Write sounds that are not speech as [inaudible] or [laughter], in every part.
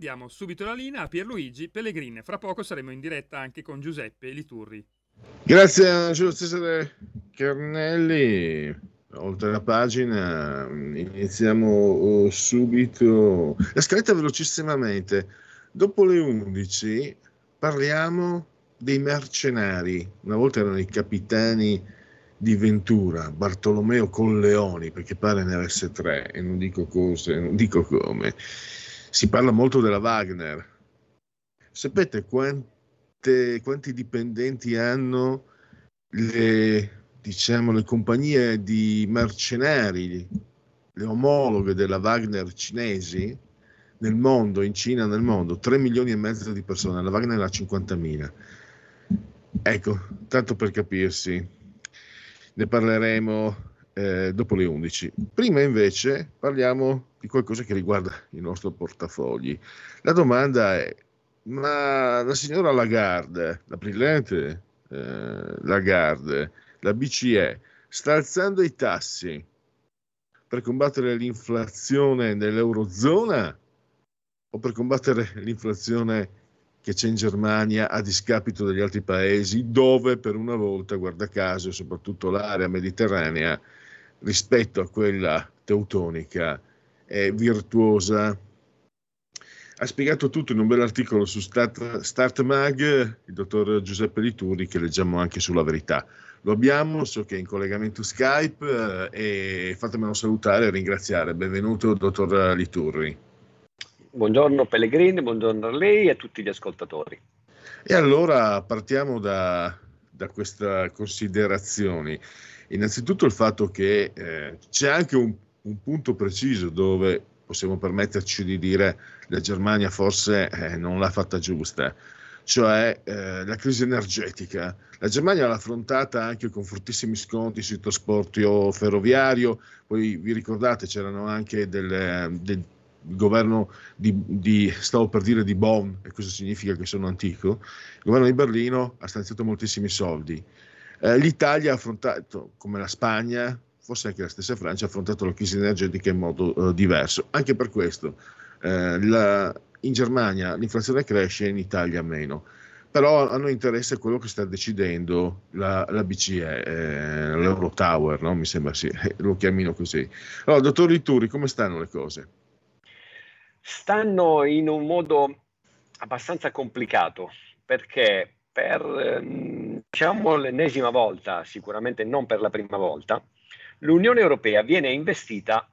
Diamo subito la linea a Pierluigi Pellegrin. Fra poco saremo in diretta anche con Giuseppe Liturri. Grazie a Cesare Carnelli. Oltre la pagina, iniziamo oh, subito. La scaletta velocissimamente. Dopo le 11 parliamo dei mercenari. Una volta erano i capitani di Ventura, Bartolomeo Colleoni, perché pare ne avesse tre e non dico cose, non dico come. Si parla molto della Wagner. Sapete quante, quanti dipendenti hanno le, diciamo, le compagnie di mercenari, le omologhe della Wagner cinesi nel mondo, in Cina, nel mondo? 3 milioni e mezzo di persone, la Wagner ha 50.000. Ecco, tanto per capirsi, ne parleremo eh, dopo le 11. Prima invece parliamo di qualcosa che riguarda il nostro portafogli. La domanda è, ma la signora Lagarde, la brillante eh, Lagarde, la BCE, sta alzando i tassi per combattere l'inflazione nell'Eurozona o per combattere l'inflazione che c'è in Germania a discapito degli altri paesi, dove per una volta, guarda caso, soprattutto l'area mediterranea, rispetto a quella teutonica, è virtuosa. Ha spiegato tutto in un bell'articolo su Start, Start Mag, il dottor Giuseppe Liturri, che leggiamo anche sulla verità. Lo abbiamo, so che è in collegamento Skype eh, e fatemelo salutare e ringraziare. Benvenuto, dottor Liturri. Buongiorno Pellegrini, buongiorno a lei e a tutti gli ascoltatori. E allora partiamo da, da queste considerazioni. Innanzitutto il fatto che eh, c'è anche un, un, punto preciso dove possiamo permetterci di dire la Germania forse eh, non l'ha fatta giusta, cioè eh, la crisi energetica. La Germania l'ha affrontata anche con fortissimi sconti sul trasporto ferroviario, poi vi ricordate c'erano anche del, il governo di, di, stavo per dire di Bonn, e questo significa che sono antico, il governo di Berlino ha stanziato moltissimi soldi. Eh, L'Italia ha affrontato, come la Spagna, forse anche la stessa Francia, ha affrontato la crisi energetica in modo eh, diverso. Anche per questo eh, la, in Germania l'inflazione cresce, in Italia meno. Però a noi interessa quello che sta decidendo la, la BCE, eh, l'Eurotower, no? mi sembra sì, [laughs] lo chiamino così. Allora, dottor Rituri, come stanno le cose? stanno in un modo abbastanza complicato perché per ehm, diciamo l'ennesima volta, sicuramente non per la prima volta, l'Unione Europea viene investita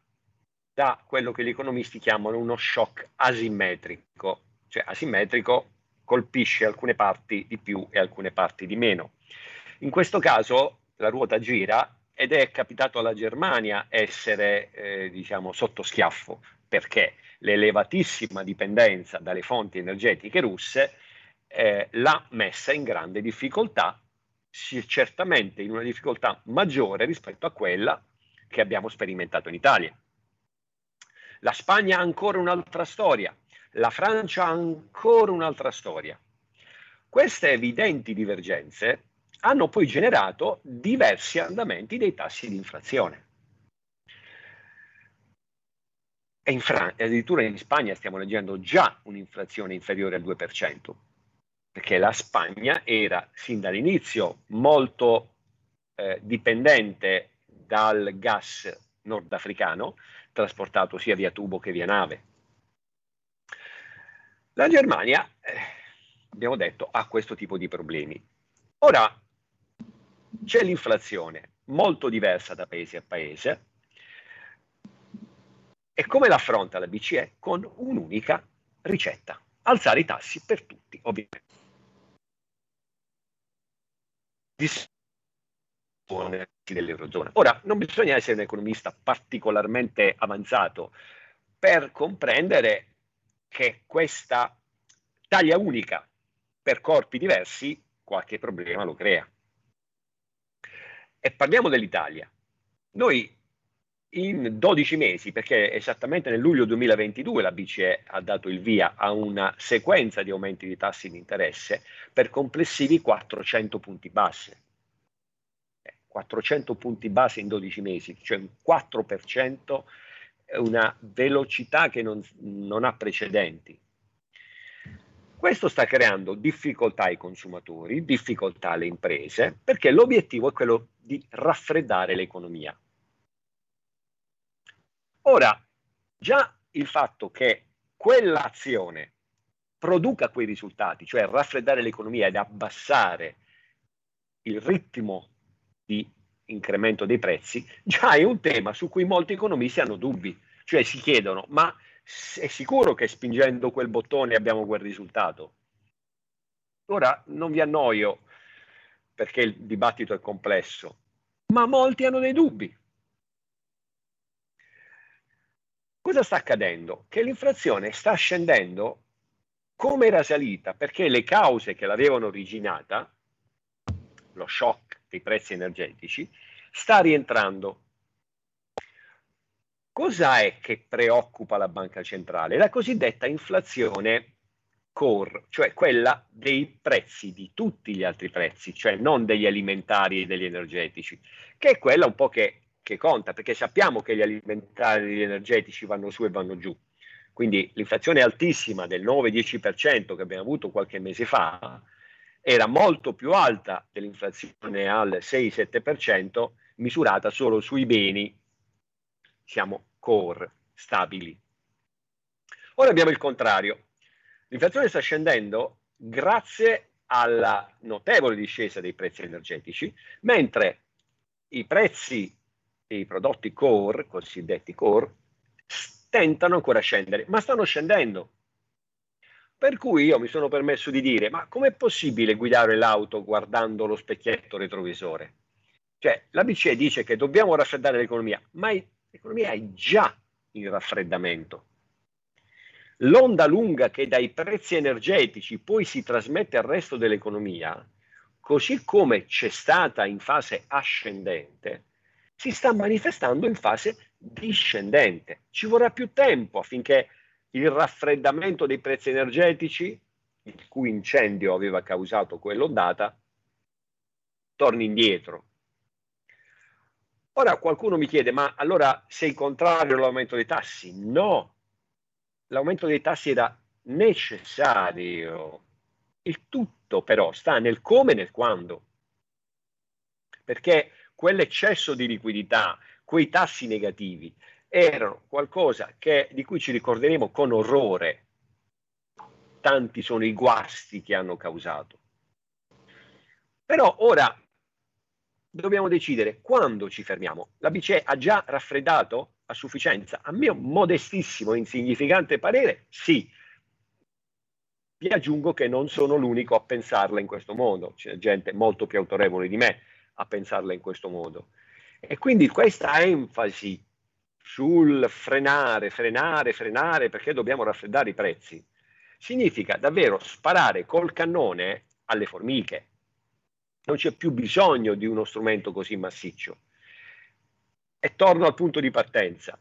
da quello che gli economisti chiamano uno shock asimmetrico, cioè asimmetrico colpisce alcune parti di più e alcune parti di meno. In questo caso la ruota gira ed è capitato alla Germania essere eh, diciamo sotto schiaffo perché l'elevatissima dipendenza dalle fonti energetiche russe eh, l'ha messa in grande difficoltà, certamente in una difficoltà maggiore rispetto a quella che abbiamo sperimentato in Italia. La Spagna ha ancora un'altra storia, la Francia ha ancora un'altra storia. Queste evidenti divergenze hanno poi generato diversi andamenti dei tassi di inflazione. E in Fran- addirittura in Spagna stiamo leggendo già un'inflazione inferiore al 2%, perché la Spagna era sin dall'inizio molto eh, dipendente dal gas nordafricano, trasportato sia via tubo che via nave. La Germania, eh, abbiamo detto, ha questo tipo di problemi. Ora c'è l'inflazione molto diversa da paese a paese, e come l'affronta la BCE? Con un'unica ricetta. alzare i tassi per tutti, ovviamente. dell'Eurozona. Ora, non bisogna essere un economista particolarmente avanzato per comprendere che questa taglia unica per corpi diversi qualche problema lo crea. E parliamo dell'Italia. Noi in 12 mesi, perché esattamente nel luglio 2022 la BCE ha dato il via a una sequenza di aumenti di tassi di interesse per complessivi 400 punti base. 400 punti base in 12 mesi, cioè un 4%, è una velocità che non, non ha precedenti. Questo sta creando difficoltà ai consumatori, difficoltà alle imprese, perché l'obiettivo è quello di raffreddare l'economia. Ora, già il fatto che quell'azione produca quei risultati, cioè raffreddare l'economia ed abbassare il ritmo di incremento dei prezzi, già è un tema su cui molti economisti hanno dubbi, cioè si chiedono, ma è sicuro che spingendo quel bottone abbiamo quel risultato? Ora non vi annoio perché il dibattito è complesso, ma molti hanno dei dubbi. Cosa sta accadendo? Che l'inflazione sta scendendo come era salita, perché le cause che l'avevano originata, lo shock dei prezzi energetici, sta rientrando. Cosa è che preoccupa la banca centrale? La cosiddetta inflazione core, cioè quella dei prezzi di tutti gli altri prezzi, cioè non degli alimentari e degli energetici, che è quella un po' che che conta, perché sappiamo che gli alimentari energetici vanno su e vanno giù. Quindi l'inflazione altissima del 9-10% che abbiamo avuto qualche mese fa era molto più alta dell'inflazione al 6-7% misurata solo sui beni, siamo core, stabili. Ora abbiamo il contrario. L'inflazione sta scendendo grazie alla notevole discesa dei prezzi energetici, mentre i prezzi i prodotti core, cosiddetti core, tentano ancora a scendere, ma stanno scendendo. Per cui io mi sono permesso di dire, ma com'è possibile guidare l'auto guardando lo specchietto retrovisore? Cioè, la BCE dice che dobbiamo raffreddare l'economia, ma l'economia è già in raffreddamento. L'onda lunga che dai prezzi energetici poi si trasmette al resto dell'economia, così come c'è stata in fase ascendente, si sta manifestando in fase discendente. Ci vorrà più tempo affinché il raffreddamento dei prezzi energetici, il cui incendio aveva causato quell'ondata, torni indietro. Ora qualcuno mi chiede, ma allora sei contrario all'aumento dei tassi? No, l'aumento dei tassi era necessario. Il tutto però sta nel come e nel quando. Perché quell'eccesso di liquidità, quei tassi negativi, erano qualcosa che, di cui ci ricorderemo con orrore. Tanti sono i guasti che hanno causato. Però ora dobbiamo decidere quando ci fermiamo. La BCE ha già raffreddato a sufficienza? A mio modestissimo e insignificante parere, sì. Vi aggiungo che non sono l'unico a pensarla in questo modo, c'è gente molto più autorevole di me a pensarla in questo modo. E quindi questa enfasi sul frenare, frenare, frenare perché dobbiamo raffreddare i prezzi, significa davvero sparare col cannone alle formiche. Non c'è più bisogno di uno strumento così massiccio. E torno al punto di partenza.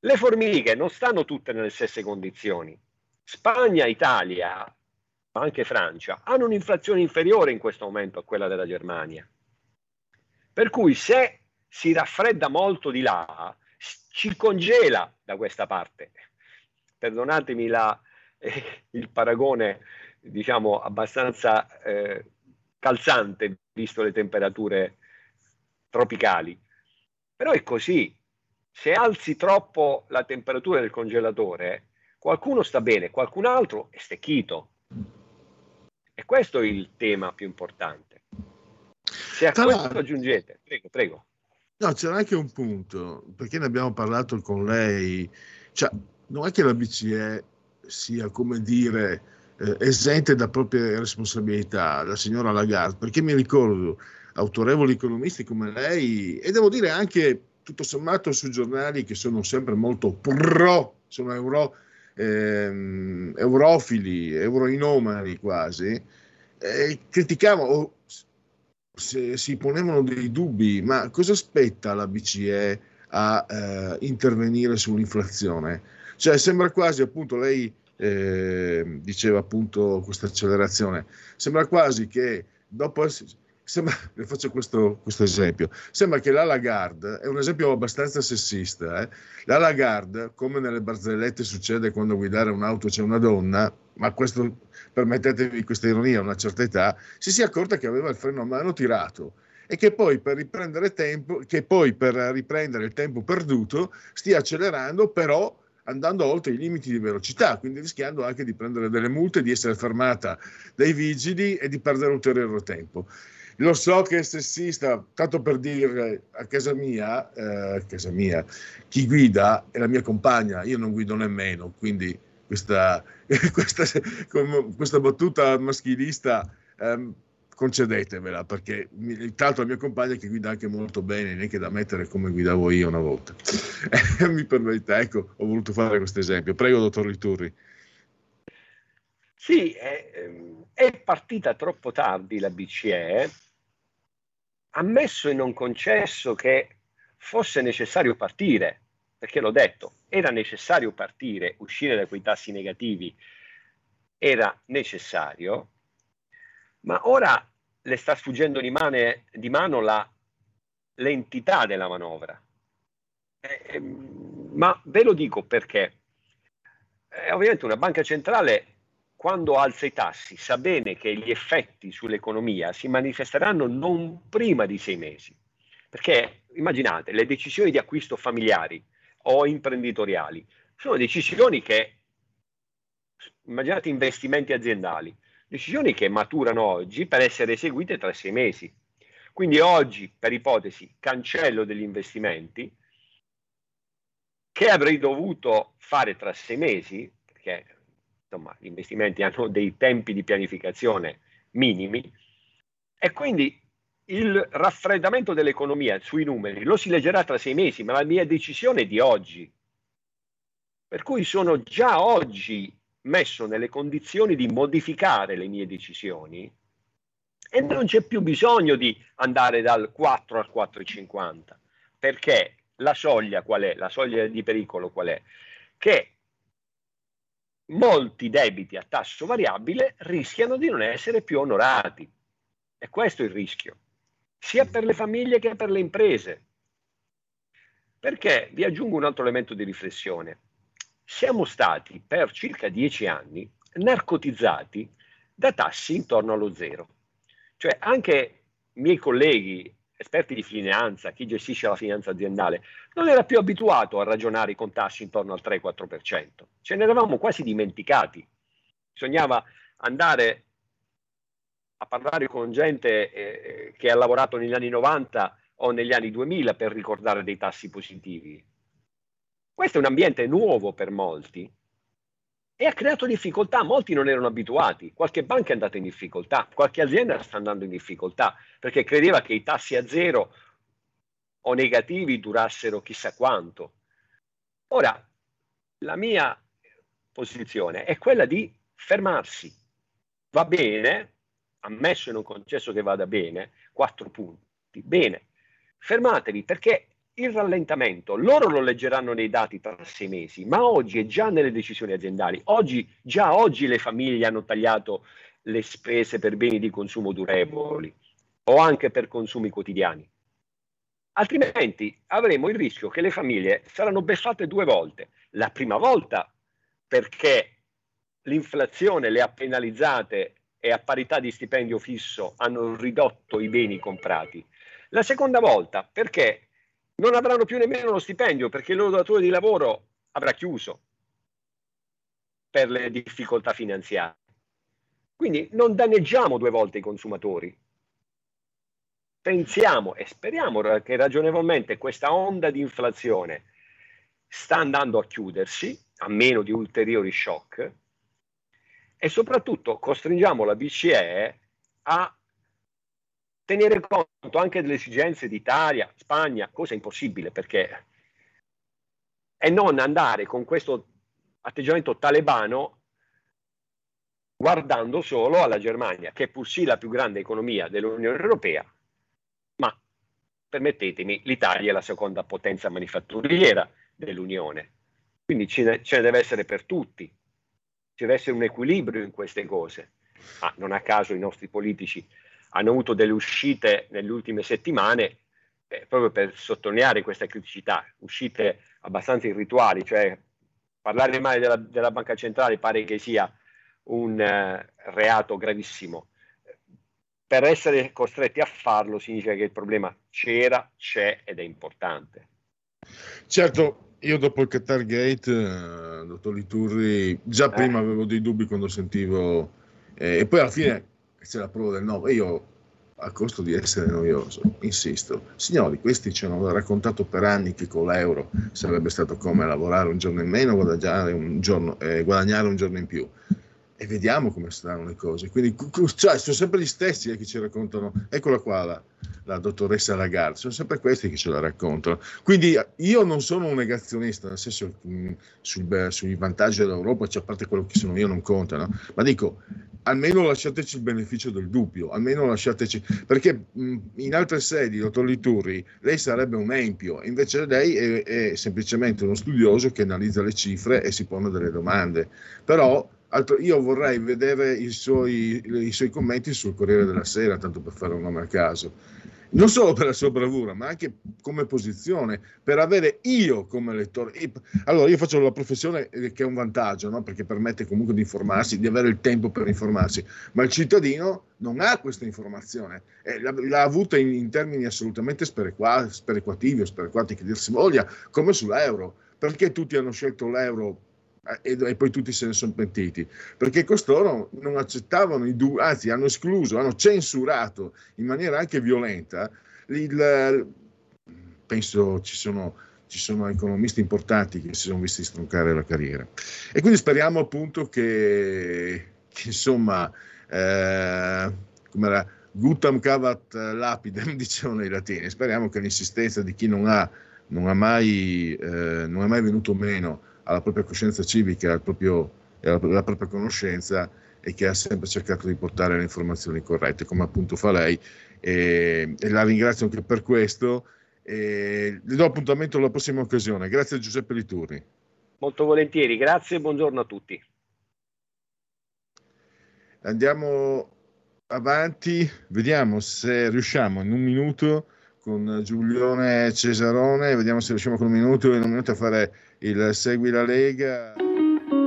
Le formiche non stanno tutte nelle stesse condizioni. Spagna, Italia ma anche Francia, hanno un'inflazione inferiore in questo momento a quella della Germania. Per cui se si raffredda molto di là, ci congela da questa parte. Perdonatemi la, eh, il paragone, diciamo, abbastanza eh, calzante, visto le temperature tropicali. Però è così. Se alzi troppo la temperatura del congelatore, qualcuno sta bene, qualcun altro è stecchito. E questo è il tema più importante. Se a Tra questo aggiungete, prego, prego. No, c'era anche un punto, perché ne abbiamo parlato con lei, cioè, non è che la BCE sia, come dire, eh, esente da proprie responsabilità, la signora Lagarde, perché mi ricordo autorevoli economisti come lei e devo dire anche tutto sommato su giornali che sono sempre molto pro, sono euro, ehm, eurofili, euroinomani quasi, eh, criticavano se, si ponevano dei dubbi, ma cosa aspetta la BCE a eh, intervenire sull'inflazione? Cioè sembra quasi appunto lei eh, diceva appunto questa accelerazione, sembra quasi che dopo essere Sembra, le faccio questo, questo, esempio. Sembra che la Lagarde, è un esempio abbastanza sessista, eh? la Lagarde, come nelle barzellette succede quando guidare un'auto c'è una donna, ma questo, permettetevi questa ironia, a una certa età, si sia accorta che aveva il freno a mano tirato e che poi per riprendere tempo, che poi per riprendere il tempo perduto stia accelerando, però andando oltre i limiti di velocità, quindi rischiando anche di prendere delle multe, di essere fermata dai vigili e di perdere ulteriore tempo. Lo so che è sessista, tanto per dire a casa mia, eh, casa mia, chi guida è la mia compagna, io non guido nemmeno, quindi questa, [laughs] questa, questa battuta maschilista ehm, concedetevela, perché l'altro la mia compagna che guida anche molto bene, neanche da mettere come guidavo io una volta. [laughs] Mi permette, ecco, ho voluto fare questo esempio. Prego, dottor Riturri. Sì, è, ehm, è partita troppo tardi la BCE ammesso e non concesso che fosse necessario partire, perché l'ho detto, era necessario partire, uscire da quei tassi negativi, era necessario, ma ora le sta sfuggendo di, mane, di mano la, l'entità della manovra. Eh, ehm, ma ve lo dico perché. Eh, ovviamente una banca centrale quando alza i tassi sa bene che gli effetti sull'economia si manifesteranno non prima di sei mesi. Perché immaginate, le decisioni di acquisto familiari o imprenditoriali sono decisioni che, immaginate investimenti aziendali, decisioni che maturano oggi per essere eseguite tra sei mesi. Quindi oggi, per ipotesi, cancello degli investimenti che avrei dovuto fare tra sei mesi, perché insomma, gli investimenti [laughs] hanno dei tempi di pianificazione minimi e quindi il raffreddamento dell'economia sui numeri lo si leggerà tra sei mesi, ma la mia decisione è di oggi. Per cui sono già oggi messo nelle condizioni di modificare le mie decisioni e non c'è più bisogno di andare dal 4 al 4,50 perché la soglia qual è? La soglia di pericolo qual è? Che molti debiti a tasso variabile rischiano di non essere più onorati. E questo è il rischio, sia per le famiglie che per le imprese. Perché vi aggiungo un altro elemento di riflessione. Siamo stati per circa dieci anni narcotizzati da tassi intorno allo zero. Cioè anche miei colleghi esperti di finanza, chi gestisce la finanza aziendale, non era più abituato a ragionare con tassi intorno al 3-4%. Ce ne eravamo quasi dimenticati. Bisognava andare a parlare con gente eh, che ha lavorato negli anni 90 o negli anni 2000 per ricordare dei tassi positivi. Questo è un ambiente nuovo per molti e ha creato difficoltà, molti non erano abituati, qualche banca è andata in difficoltà, qualche azienda sta andando in difficoltà perché credeva che i tassi a zero o negativi durassero chissà quanto. Ora, la mia posizione è quella di fermarsi. Va bene, ammesso e non concesso che vada bene, quattro punti, bene, fermatevi perché il rallentamento, loro lo leggeranno nei dati tra sei mesi, ma oggi è già nelle decisioni aziendali. Oggi, già oggi le famiglie hanno tagliato le spese per beni di consumo durevoli o anche per consumi quotidiani. Altrimenti avremo il rischio che le famiglie saranno beffate due volte. La prima volta perché l'inflazione le ha penalizzate e a parità di stipendio fisso hanno ridotto i beni comprati. La seconda volta perché non avranno più nemmeno lo stipendio perché il loro datore di lavoro avrà chiuso per le difficoltà finanziarie. Quindi non danneggiamo due volte i consumatori. Pensiamo e speriamo che ragionevolmente questa onda di inflazione sta andando a chiudersi a meno di ulteriori shock e soprattutto costringiamo la BCE a tenere conto anche delle esigenze d'Italia, Spagna, cosa impossibile perché e non andare con questo atteggiamento talebano guardando solo alla Germania, che è pur sì la più grande economia dell'Unione Europea, ma permettetemi, l'Italia è la seconda potenza manifatturiera dell'Unione. Quindi ce ne, ce ne deve essere per tutti, ci deve essere un equilibrio in queste cose. Ma non a caso i nostri politici hanno avuto delle uscite nelle ultime settimane eh, proprio per sottolineare questa criticità, uscite abbastanza irrituali, cioè parlare male della, della banca centrale pare che sia un uh, reato gravissimo. Per essere costretti a farlo significa che il problema c'era, c'è ed è importante. Certo, io dopo il Qatar Gate, eh, dottor Liturri, già eh. prima avevo dei dubbi quando sentivo, eh, e poi alla fine c'è la prova del 9. Io, a costo di essere noioso, insisto, signori, questi ci hanno raccontato per anni che con l'euro sarebbe stato come lavorare un giorno in meno, guadagnare un giorno, eh, guadagnare un giorno in più e vediamo come stanno le cose. Quindi cioè, sono sempre gli stessi eh, che ci raccontano, eccola qua la, la, dottoressa Lagarde, sono sempre questi che ce la raccontano. Quindi io non sono un negazionista, nel senso mh, mm, sul, sui vantaggi dell'Europa, cioè, a parte quello che sono io non contano, ma dico almeno lasciateci il beneficio del dubbio, almeno lasciateci, perché in altre sedi, dottor Liturri, lei sarebbe un empio, invece lei è, è semplicemente uno studioso che analizza le cifre e si pone delle domande, però Altro, io vorrei vedere i suoi, i suoi, commenti sul Corriere della Sera, tanto per fare un nome a caso. Non solo per la sua bravura, ma anche come posizione, per avere io come lettore. Allora, io faccio la professione che è un vantaggio, no? perché permette comunque di informarsi, di avere il tempo per informarsi, ma il cittadino non ha questa informazione, eh, l'ha, l'ha, avuta in, in, termini assolutamente sperequa, sperequativi o sperequati che dir si voglia, come sull'euro. Perché tutti hanno scelto l'euro e, e, poi tutti se ne sono pentiti, perché costoro non accettavano, i du- anzi hanno escluso, hanno censurato in maniera anche violenta, il, penso ci sono, ci sono economisti importanti che si sono visti stroncare la carriera. E quindi speriamo appunto che, che insomma, eh, come era, Gutam cavat lapidem, [laughs] dicevano i latini, speriamo che l'insistenza di chi non ha, non ha, mai, eh, non è mai venuto meno alla propria coscienza civica, al proprio, alla, alla propria conoscenza e che ha sempre cercato di portare le informazioni corrette, come appunto fa lei. E, e la ringrazio anche per questo. E le do appuntamento alla prossima occasione. Grazie a Giuseppe Liturri. Molto volentieri, grazie e buongiorno a tutti. Andiamo avanti, vediamo se riusciamo in un minuto con Giulione Cesarone, vediamo se riusciamo con un minuto in un minuto a fare il Segui la Lega.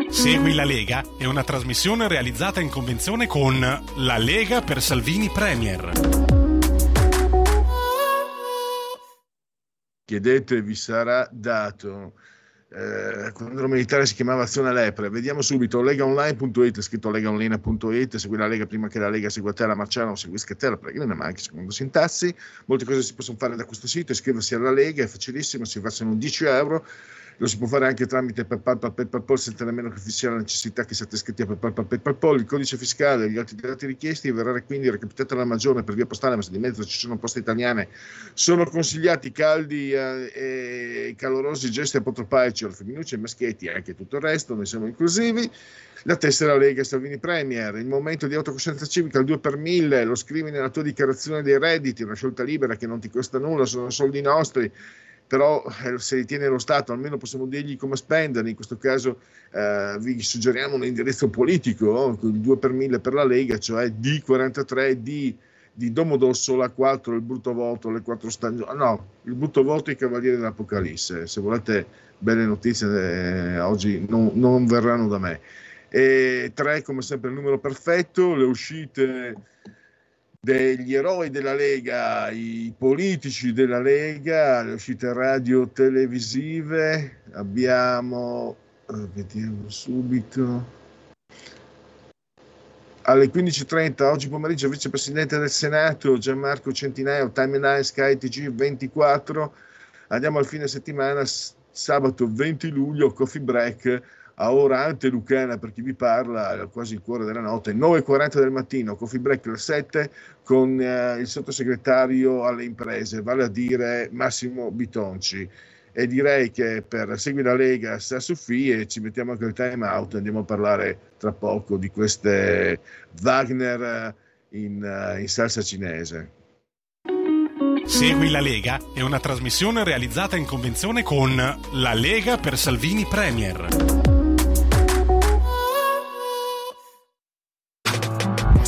Segui la Lega è una trasmissione realizzata in convenzione con La Lega per Salvini Premier. Chiedete, vi sarà dato. Eh, quando ero militare si chiamava Azione Lepre. Vediamo subito legaonline.it, scritto legaonline.it, segui la Lega prima che la Lega segua te la Marciano, segui Scatella, Pellegrina, ma anche secondo sintassi. Molte cose si possono fare da questo sito, iscriversi alla Lega, è facilissimo, si versano 10 euro lo si può fare anche tramite PayPal, PayPal, senza nemmeno che vi sia la necessità che siate iscritti a PayPal, PayPal, il codice fiscale e gli altri dati richiesti verrà quindi recapitata la maggiore per via postale, ma se di mezzo ci sono poste italiane, sono consigliati caldi eh, e calorosi gesti apotropaici al femminuccio, ai maschietti e anche tutto il resto, noi siamo inclusivi. La tessera Lega Salvini Premier, il momento di autocoscienza civica, il 2 per 1000, lo scrivi nella tua dichiarazione dei redditi, una scelta libera che non ti costa nulla, sono soldi nostri però eh, se li tiene lo Stato almeno possiamo dirgli come spenderli, in questo caso eh, vi suggeriamo un indirizzo politico, il 2 per 1000 per la Lega, cioè D43, D di Domodossola 4, il brutto voto, le quattro stagioni, no, il brutto voto i Cavalieri dell'Apocalisse, se volete belle notizie eh, oggi non, non verranno da me. E 3 come sempre il numero perfetto, le uscite degli eroi della Lega, i politici della Lega, le uscite radio televisive, abbiamo, eh, vediamo subito, alle 15.30 oggi pomeriggio vicepresidente del Senato Gianmarco Centinaio, timeline Sky TG 24, andiamo al fine settimana, sabato 20 luglio, coffee break a ora ante Lucana per chi vi parla, quasi il cuore della notte, 9.40 del mattino, coffee break alle 7 con eh, il sottosegretario alle imprese, vale a dire Massimo Bitonci. E direi che per seguire la Lega sta su e ci mettiamo anche il time out, andiamo a parlare tra poco di queste Wagner in, uh, in salsa cinese. Segui la Lega è una trasmissione realizzata in convenzione con La Lega per Salvini Premier.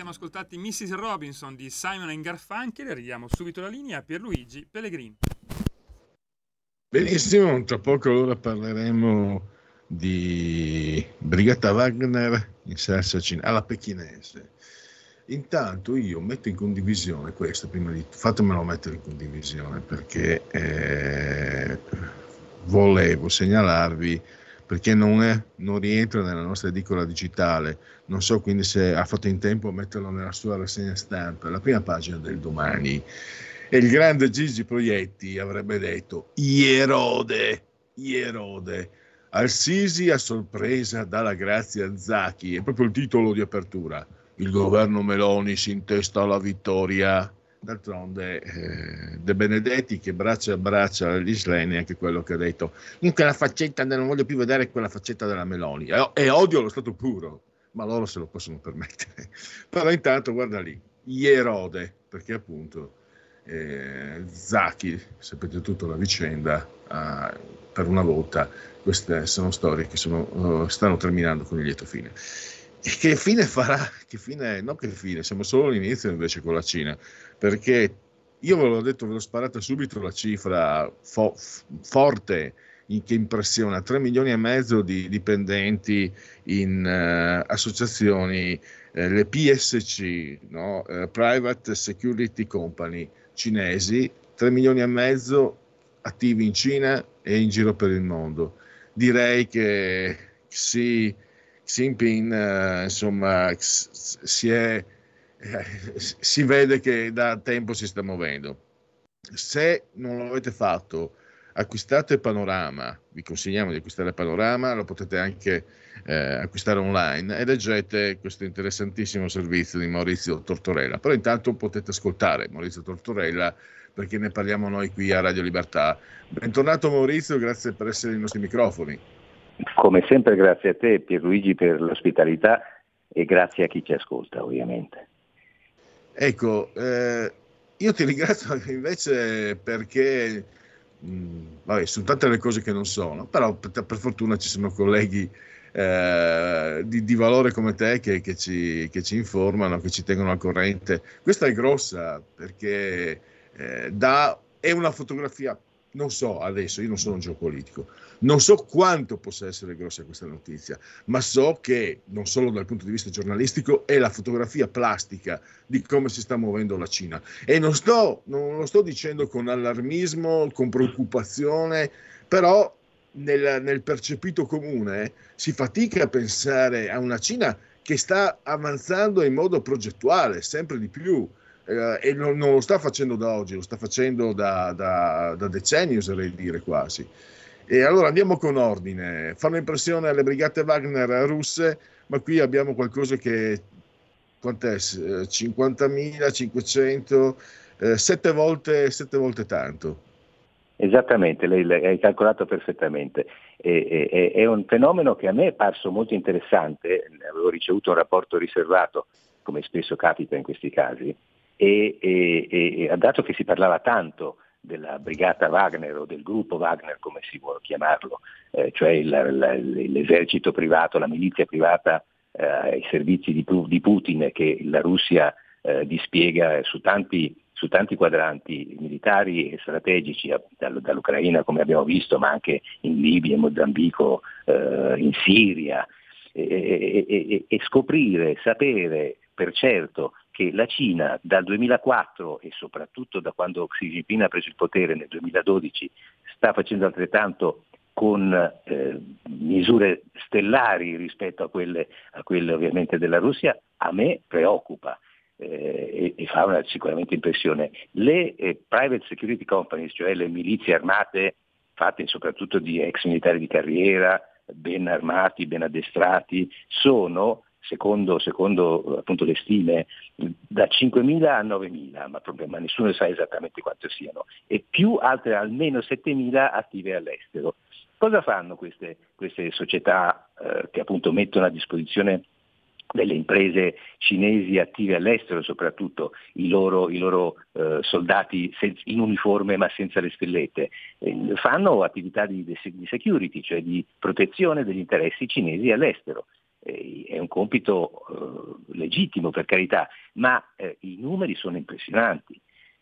Ascoltati Mrs. Robinson di Simon Garfunkel e arriviamo subito alla linea a Pierluigi Pellegrini. Benissimo, tra poco allora parleremo di Brigata Wagner in salsa alla pechinese. Intanto io metto in condivisione questo, prima di fatemelo mettere in condivisione perché eh, volevo segnalarvi perché non, è, non rientra nella nostra edicola digitale. Non so quindi se ha fatto in tempo a metterlo nella sua rassegna stampa, la prima pagina del domani. E il grande Gigi Proietti avrebbe detto Ierode, Ierode. Al-Sisi a sorpresa dalla grazia Zacchi, è proprio il titolo di apertura. Il governo Meloni si intesta alla vittoria. D'altronde eh, De Benedetti che braccia a braccia agli Sleni anche quello che ha detto in quella faccetta non voglio più vedere quella faccetta della Meloni e, e odio lo Stato puro ma loro se lo possono permettere [laughs] però intanto guarda lì Ierode perché appunto eh, Zacchi sapete tutta la vicenda eh, per una volta queste sono storie che sono, uh, stanno terminando con il lieto fine e che fine farà? Che fine? No, che fine, siamo solo all'inizio invece con la Cina, perché io ve l'ho detto, ve l'ho sparata subito la cifra fo- forte che impressiona, 3 milioni e mezzo di dipendenti in uh, associazioni, eh, le PSC, no? uh, Private Security Company cinesi, 3 milioni e mezzo attivi in Cina e in giro per il mondo. Direi che Xi Jinping eh, insomma si, è, eh, [laughs] si vede che da tempo si sta muovendo. Se non l'avete fatto, acquistate Panorama, vi consigliamo di acquistare Panorama, lo potete anche eh, acquistare online e leggete questo interessantissimo servizio di Maurizio Tortorella. Però intanto potete ascoltare Maurizio Tortorella perché ne parliamo noi qui a Radio Libertà. Bentornato Maurizio, grazie per essere ai nostri microfoni. Come sempre grazie a te Pierluigi per l'ospitalità e grazie a chi ci ascolta ovviamente. Ecco, eh, io ti [laughs] ringrazio invece perché mh, vabbè, sono tante le cose che non sono, però per, per fortuna ci sono colleghi eh, di, di, valore come te che, che, ci, che, ci, informano, che ci tengono al corrente. Questa è grossa perché eh, dà, è una fotografia non so adesso, io non sono un geopolitico, non so quanto possa essere grossa questa notizia, ma so che non solo dal punto di vista giornalistico è la fotografia plastica di come si sta muovendo la Cina. E non, sto, non lo sto dicendo con allarmismo, con preoccupazione, però nel, nel percepito comune si fatica a pensare a una Cina che sta avanzando in modo progettuale sempre di più eh, e non, non, lo sta facendo da oggi, lo sta facendo da, da, da, decenni, oserei dire quasi. E allora andiamo con ordine. Fanno impressione le brigate Wagner russe, ma qui abbiamo qualcosa che quant'è? 50.500, eh, sette, volte, volte tanto. Esattamente, lei, lei calcolato perfettamente. E, e, è un fenomeno che a me è parso molto interessante, avevo ricevuto un rapporto riservato, come spesso capita in questi casi, e, e, e dato che si parlava tanto della brigata Wagner o del gruppo Wagner come si vuole chiamarlo, eh, cioè il, il, l'esercito privato, la milizia privata eh, ai servizi di, di, Putin che la Russia eh, dispiega su tanti, su tanti, quadranti militari e strategici dall'Ucraina come abbiamo visto, ma anche in Libia, in Mozambico, eh, in Siria, e, e, e scoprire, sapere per certo che la Cina dal 2004 e soprattutto da quando Xi Jinping ha preso il potere nel 2012 sta facendo altrettanto con eh, misure stellari rispetto a quelle, a quelle, ovviamente della Russia, a me preoccupa eh, e, e, fa una, sicuramente impressione. Le eh, private security companies, cioè le milizie armate fatte soprattutto di ex militari di carriera, ben armati, ben addestrati, sono secondo, secondo appunto, le stime, da 5.000 a 9.000, ma, ma, nessuno sa esattamente quanto siano, e più altre almeno 7.000 attive all'estero. Cosa fanno queste, queste società eh, che appunto mettono a disposizione delle imprese cinesi attive all'estero, soprattutto i loro, i loro eh, soldati in uniforme ma senza le stellette, eh, fanno attività di, di security, cioè di protezione degli interessi cinesi all'estero è un compito eh, legittimo per carità, ma eh, i numeri sono impressionanti.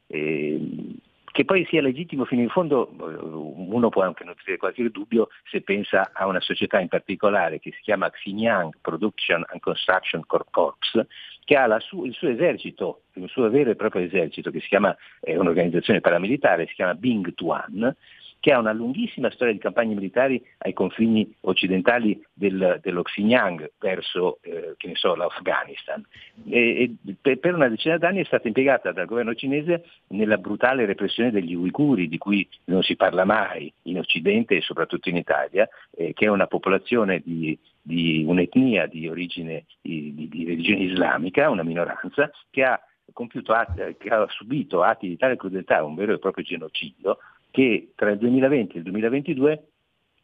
Ehm, che poi sia legittimo fino in fondo, eh, uno può anche nutrire qualche dubbio se pensa a una società in particolare che si chiama Xinjiang Production and Construction Corps, che ha su- il suo esercito, il suo vero e proprio esercito, che si chiama, è un'organizzazione paramilitare, si chiama Bing Tuan, che ha una lunghissima storia di campagne militari ai confini occidentali del, dello Xinjiang verso eh, so, l'Afghanistan. E, e per una decina d'anni è stata impiegata dal governo cinese nella brutale repressione degli uiguri, di cui non si parla mai in Occidente e soprattutto in Italia, eh, che è una popolazione di, di un'etnia di origine di, di, religione islamica, una minoranza, che ha compiuto che ha subito atti di tale crudeltà, un vero e proprio genocidio, che tra il 2020 e il 2022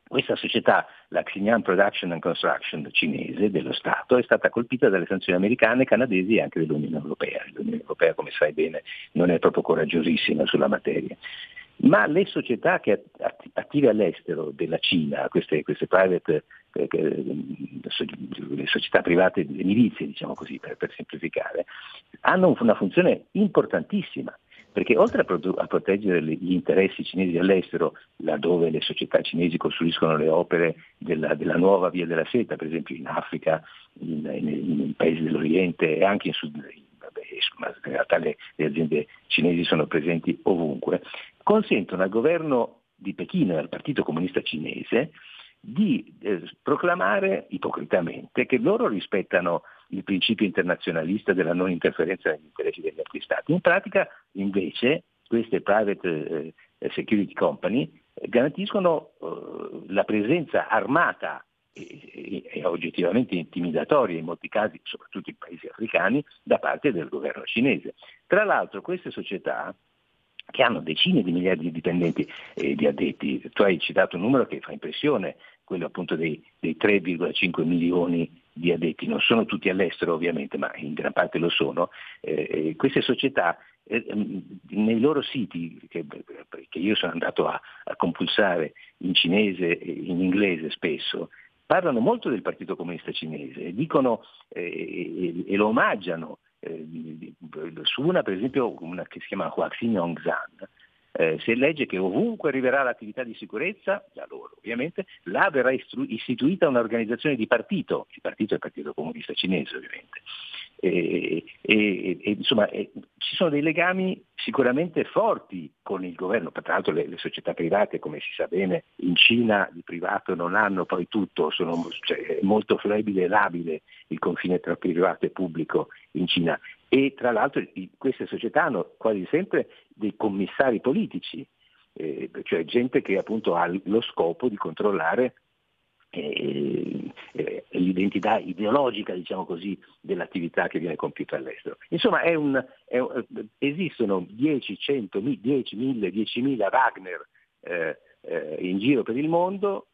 questa società, la Xinjiang Production and Construction cinese dello Stato, è stata colpita dalle sanzioni americane, canadesi e anche dell'Unione Europea. L'Unione Europea, come sai bene, non è proprio coraggiosissima sulla materia. Ma le società che attive all'estero della Cina, queste, queste private, eh, le società private, le milizie, diciamo così, per, per semplificare, hanno una funzione importantissima perché oltre a, pro- a, proteggere gli interessi cinesi all'estero, laddove le società cinesi costruiscono le opere della, della nuova via della seta, per esempio in Africa, in paesi dell'Oriente e anche in Sud, vabbè, ma in realtà le, le aziende cinesi sono presenti ovunque, consentono al governo di Pechino e al Partito Comunista Cinese di eh, proclamare ipocritamente che loro rispettano il principio internazionalista della non interferenza negli interessi degli altri Stati. In pratica invece queste private eh, security company eh, garantiscono eh, la presenza armata e, oggettivamente intimidatoria in molti casi, soprattutto in paesi africani, da parte del governo cinese. Tra l'altro queste società che hanno decine di migliaia di dipendenti e di addetti. Tu hai citato un numero che fa impressione, quello appunto dei, dei 3,5 milioni di addetti. Non sono tutti all'estero ovviamente, ma in gran parte lo sono. Eh, queste società eh, nei loro siti, che, che, io sono andato a, a compulsare in cinese e in inglese spesso, parlano molto del Partito Comunista Cinese, dicono eh, e, e, lo omaggiano eh, su una per esempio una che si chiama Huaxin Yongzhan, eh, si legge che ovunque arriverà l'attività di sicurezza, da loro ovviamente, là verrà istru- istituita un'organizzazione di partito, il partito è il Partito Comunista Cinese ovviamente, e, e, e, insomma, ci sono dei legami sicuramente forti con il governo, tra l'altro le, le, società private, come si sa bene, in Cina di privato non hanno poi tutto, sono, cioè, è molto flebile e labile il confine tra privato e pubblico in Cina. E tra l'altro queste società hanno quasi sempre dei commissari politici, eh, cioè gente che appunto ha lo scopo di controllare eh, eh, l'identità ideologica, diciamo così, dell'attività che viene compiuta all'estero. Insomma, è un, è esistono 10, 100, 10, 1000, 10.000 Wagner eh, eh, in giro per il mondo,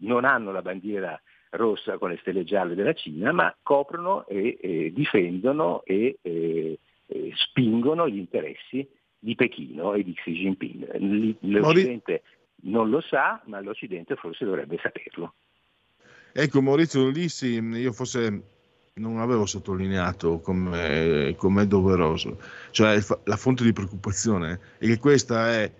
non hanno la bandiera rossa con le stelle gialle della Cina, ma coprono e, e difendono e, e, spingono gli interessi di Pechino e di Xi Jinping. L'Occidente non lo sa, ma l'Occidente forse dovrebbe saperlo. Ecco Maurizio, sì, io forse non avevo sottolineato come, come è doveroso, cioè la fonte di preoccupazione è che questa è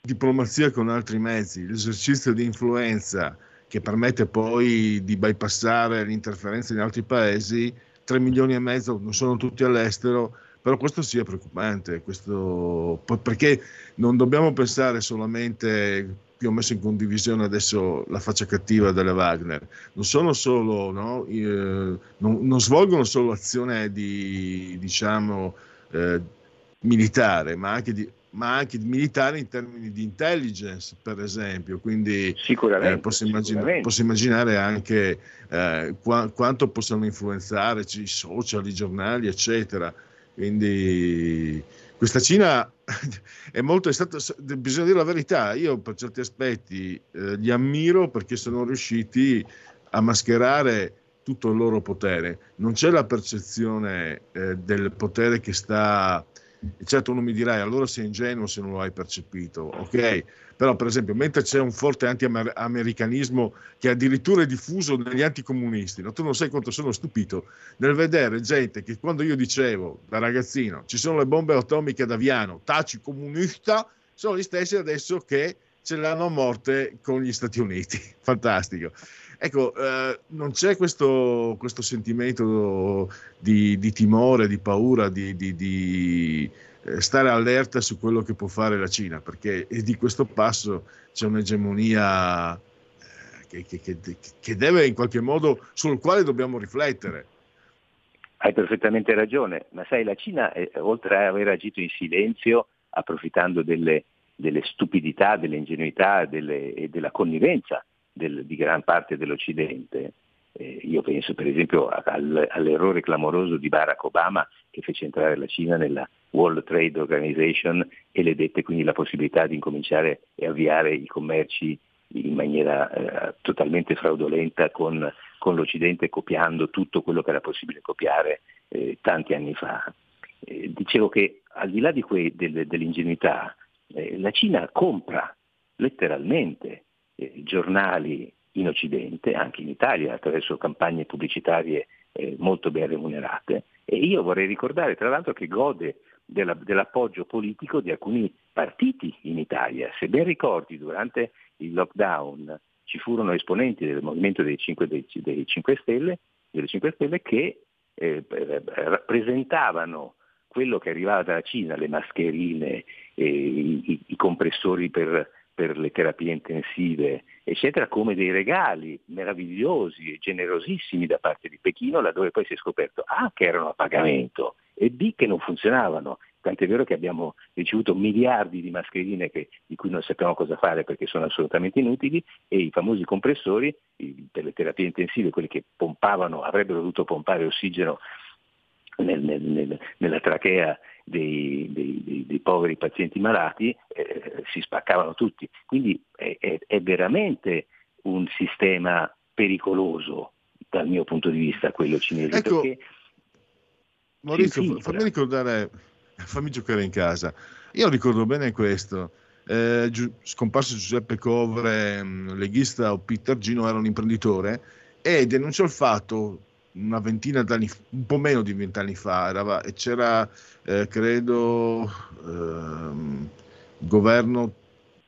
diplomazia con altri mezzi, l'esercizio di influenza che permette poi di bypassare l'interferenza in altri paesi, 3 milioni e mezzo non sono tutti all'estero, però questo sì è preoccupante, questo, perché non dobbiamo pensare solamente, ho messo in condivisione adesso la faccia cattiva delle Wagner, non sono solo, no, eh, non, non, svolgono solo azione di, diciamo, eh, militare, ma anche di ma anche militare in termini di intelligence, per esempio. Quindi eh, posso, immagina- posso, immaginare anche eh, qua- quanto possano influenzare i social, i giornali, eccetera. Quindi questa Cina [laughs] è molto, è stata, bisogna dire la verità, io per certi aspetti eh, li ammiro perché sono riusciti a mascherare tutto il loro potere. Non c'è la percezione eh, del potere che sta... Certo uno mi dirà, allora sei ingenuo se non lo hai percepito, ok? Però, per esempio, mentre c'è un forte anti-americanismo che addirittura è diffuso negli anticomunisti, no? tu non sai quanto sono stupito nel vedere gente che quando io dicevo da ragazzino ci sono le bombe atomiche ad Aviano, taci comunista, sono gli stessi adesso che ce l'hanno a morte con gli Stati Uniti. [laughs] Fantastico. Ecco, eh, non c'è questo, questo sentimento di, di, timore, di paura, di, di eh, stare allerta su quello che può fare la Cina, perché di questo passo c'è un'egemonia eh, che, che, che, deve in qualche modo, sul quale dobbiamo riflettere. Hai perfettamente ragione, ma sai, la Cina, eh, oltre ad aver agito in silenzio, approfittando delle, delle stupidità, delle ingenuità e della connivenza del, di gran parte dell'Occidente, eh, io penso per esempio al, all'errore clamoroso di Barack Obama che fece entrare la Cina nella World Trade Organization e le dette quindi la possibilità di incominciare e avviare i commerci in maniera eh, totalmente fraudolenta con, con, l'Occidente, copiando tutto quello che era possibile copiare eh, tanti anni fa. Eh, dicevo che al di là di que- del, dell'ingenuità, eh, la Cina compra letteralmente eh, giornali in Occidente, anche in Italia, attraverso campagne pubblicitarie eh, molto ben remunerate. E io vorrei ricordare tra l'altro che gode della, dell'appoggio politico di alcuni partiti in Italia. Se ben ricordi, durante il lockdown ci furono esponenti del movimento dei 5, dei, dei 5 Stelle, delle 5 Stelle che eh, rappresentavano quello che arrivava dalla Cina, le mascherine, eh, i, i, compressori per, per, le terapie intensive, eccetera, come dei regali meravigliosi e generosissimi da parte di Pechino, laddove poi si è scoperto A che erano a pagamento e B che non funzionavano. Tant'è vero che abbiamo ricevuto miliardi di mascherine che, di cui non sappiamo cosa fare perché sono assolutamente inutili e i famosi compressori i, per le terapie intensive, quelli che pompavano, avrebbero dovuto pompare ossigeno nel, nel, nel, nella trachea dei, dei, dei, poveri pazienti malati, eh, si spaccavano tutti. Quindi è, è, è veramente un sistema pericoloso dal mio punto di vista quello cinese. Ecco, Maurizio, fammi ricordare [laughs] fammi giocare in casa. Io ricordo bene questo. Eh, scomparso Giuseppe Covre, mm, leghista o Peter Gino era un imprenditore e denunciò il fatto una ventina d'anni, un po' meno di vent'anni fa, era, e c'era, eh, credo, ehm, governo,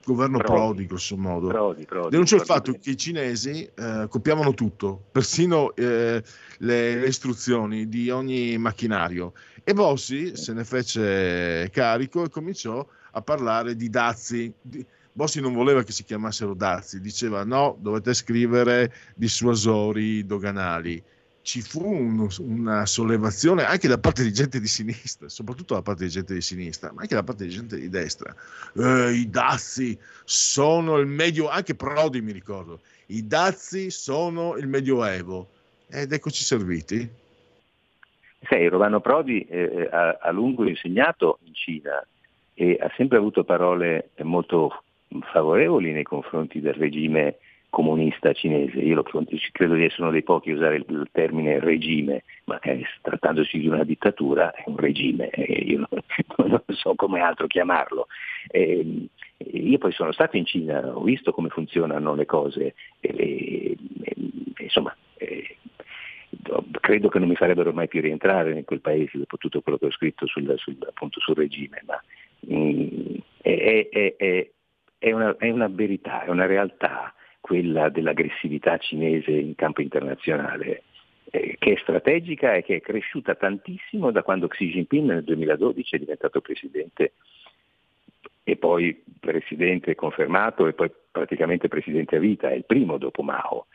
governo Prodi, Prodi grosso modo. Prodi, Prodi, denunciò il fatto che i cinesi eh, copiavano tutto, persino eh, le, le istruzioni di ogni macchinario e Bossi se ne fece carico e cominciò a parlare di dazi. Bossi non voleva che si chiamassero dazi, diceva no, dovete scrivere dissuasori doganali. Ci fu un, una sollevazione anche da parte di gente di sinistra, soprattutto da parte di gente di sinistra, ma anche da parte di gente di destra. Eh, I dazi sono il medio, anche Prodi mi ricordo, i dazi sono il medioevo. Ed eccoci serviti. Sai, Romano Prodi eh, ha a lungo insegnato in Cina e ha sempre avuto parole molto favorevoli nei confronti del regime comunista cinese. Io credo di essere uno dei pochi a usare il, termine regime, ma trattandosi di una dittatura è un regime, e io non, [laughs] non, so come altro chiamarlo. E, io poi sono stato in Cina, ho visto come funzionano le cose insomma credo che non mi farebbero mai più rientrare in quel paese dopo tutto quello che ho scritto sul, sul, appunto, sul regime, ma mm, è, è, è, è, una, è una verità, è una realtà quella dell'aggressività cinese in campo internazionale eh, che è strategica e che è cresciuta tantissimo da quando Xi Jinping nel 2012 è diventato presidente e poi presidente confermato e poi praticamente presidente a vita, è il primo dopo Mao.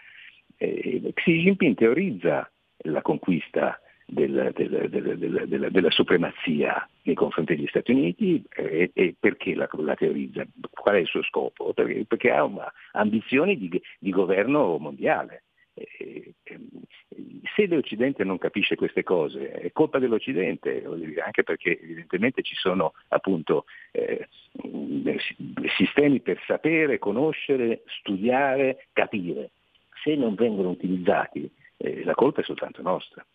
Eh, Xi Jinping teorizza la conquista del, del, del, della, della, supremazia nei confronti degli Stati Uniti e, e perché la, la, teorizza? Qual è il suo scopo? Perché, perché ha una, ambizioni di, di, governo mondiale. E, e, se l'Occidente non capisce queste cose è colpa dell'Occidente, anche perché evidentemente ci sono appunto eh, sistemi per sapere, conoscere, studiare, capire. Se non vengono utilizzati eh, la colpa è soltanto nostra.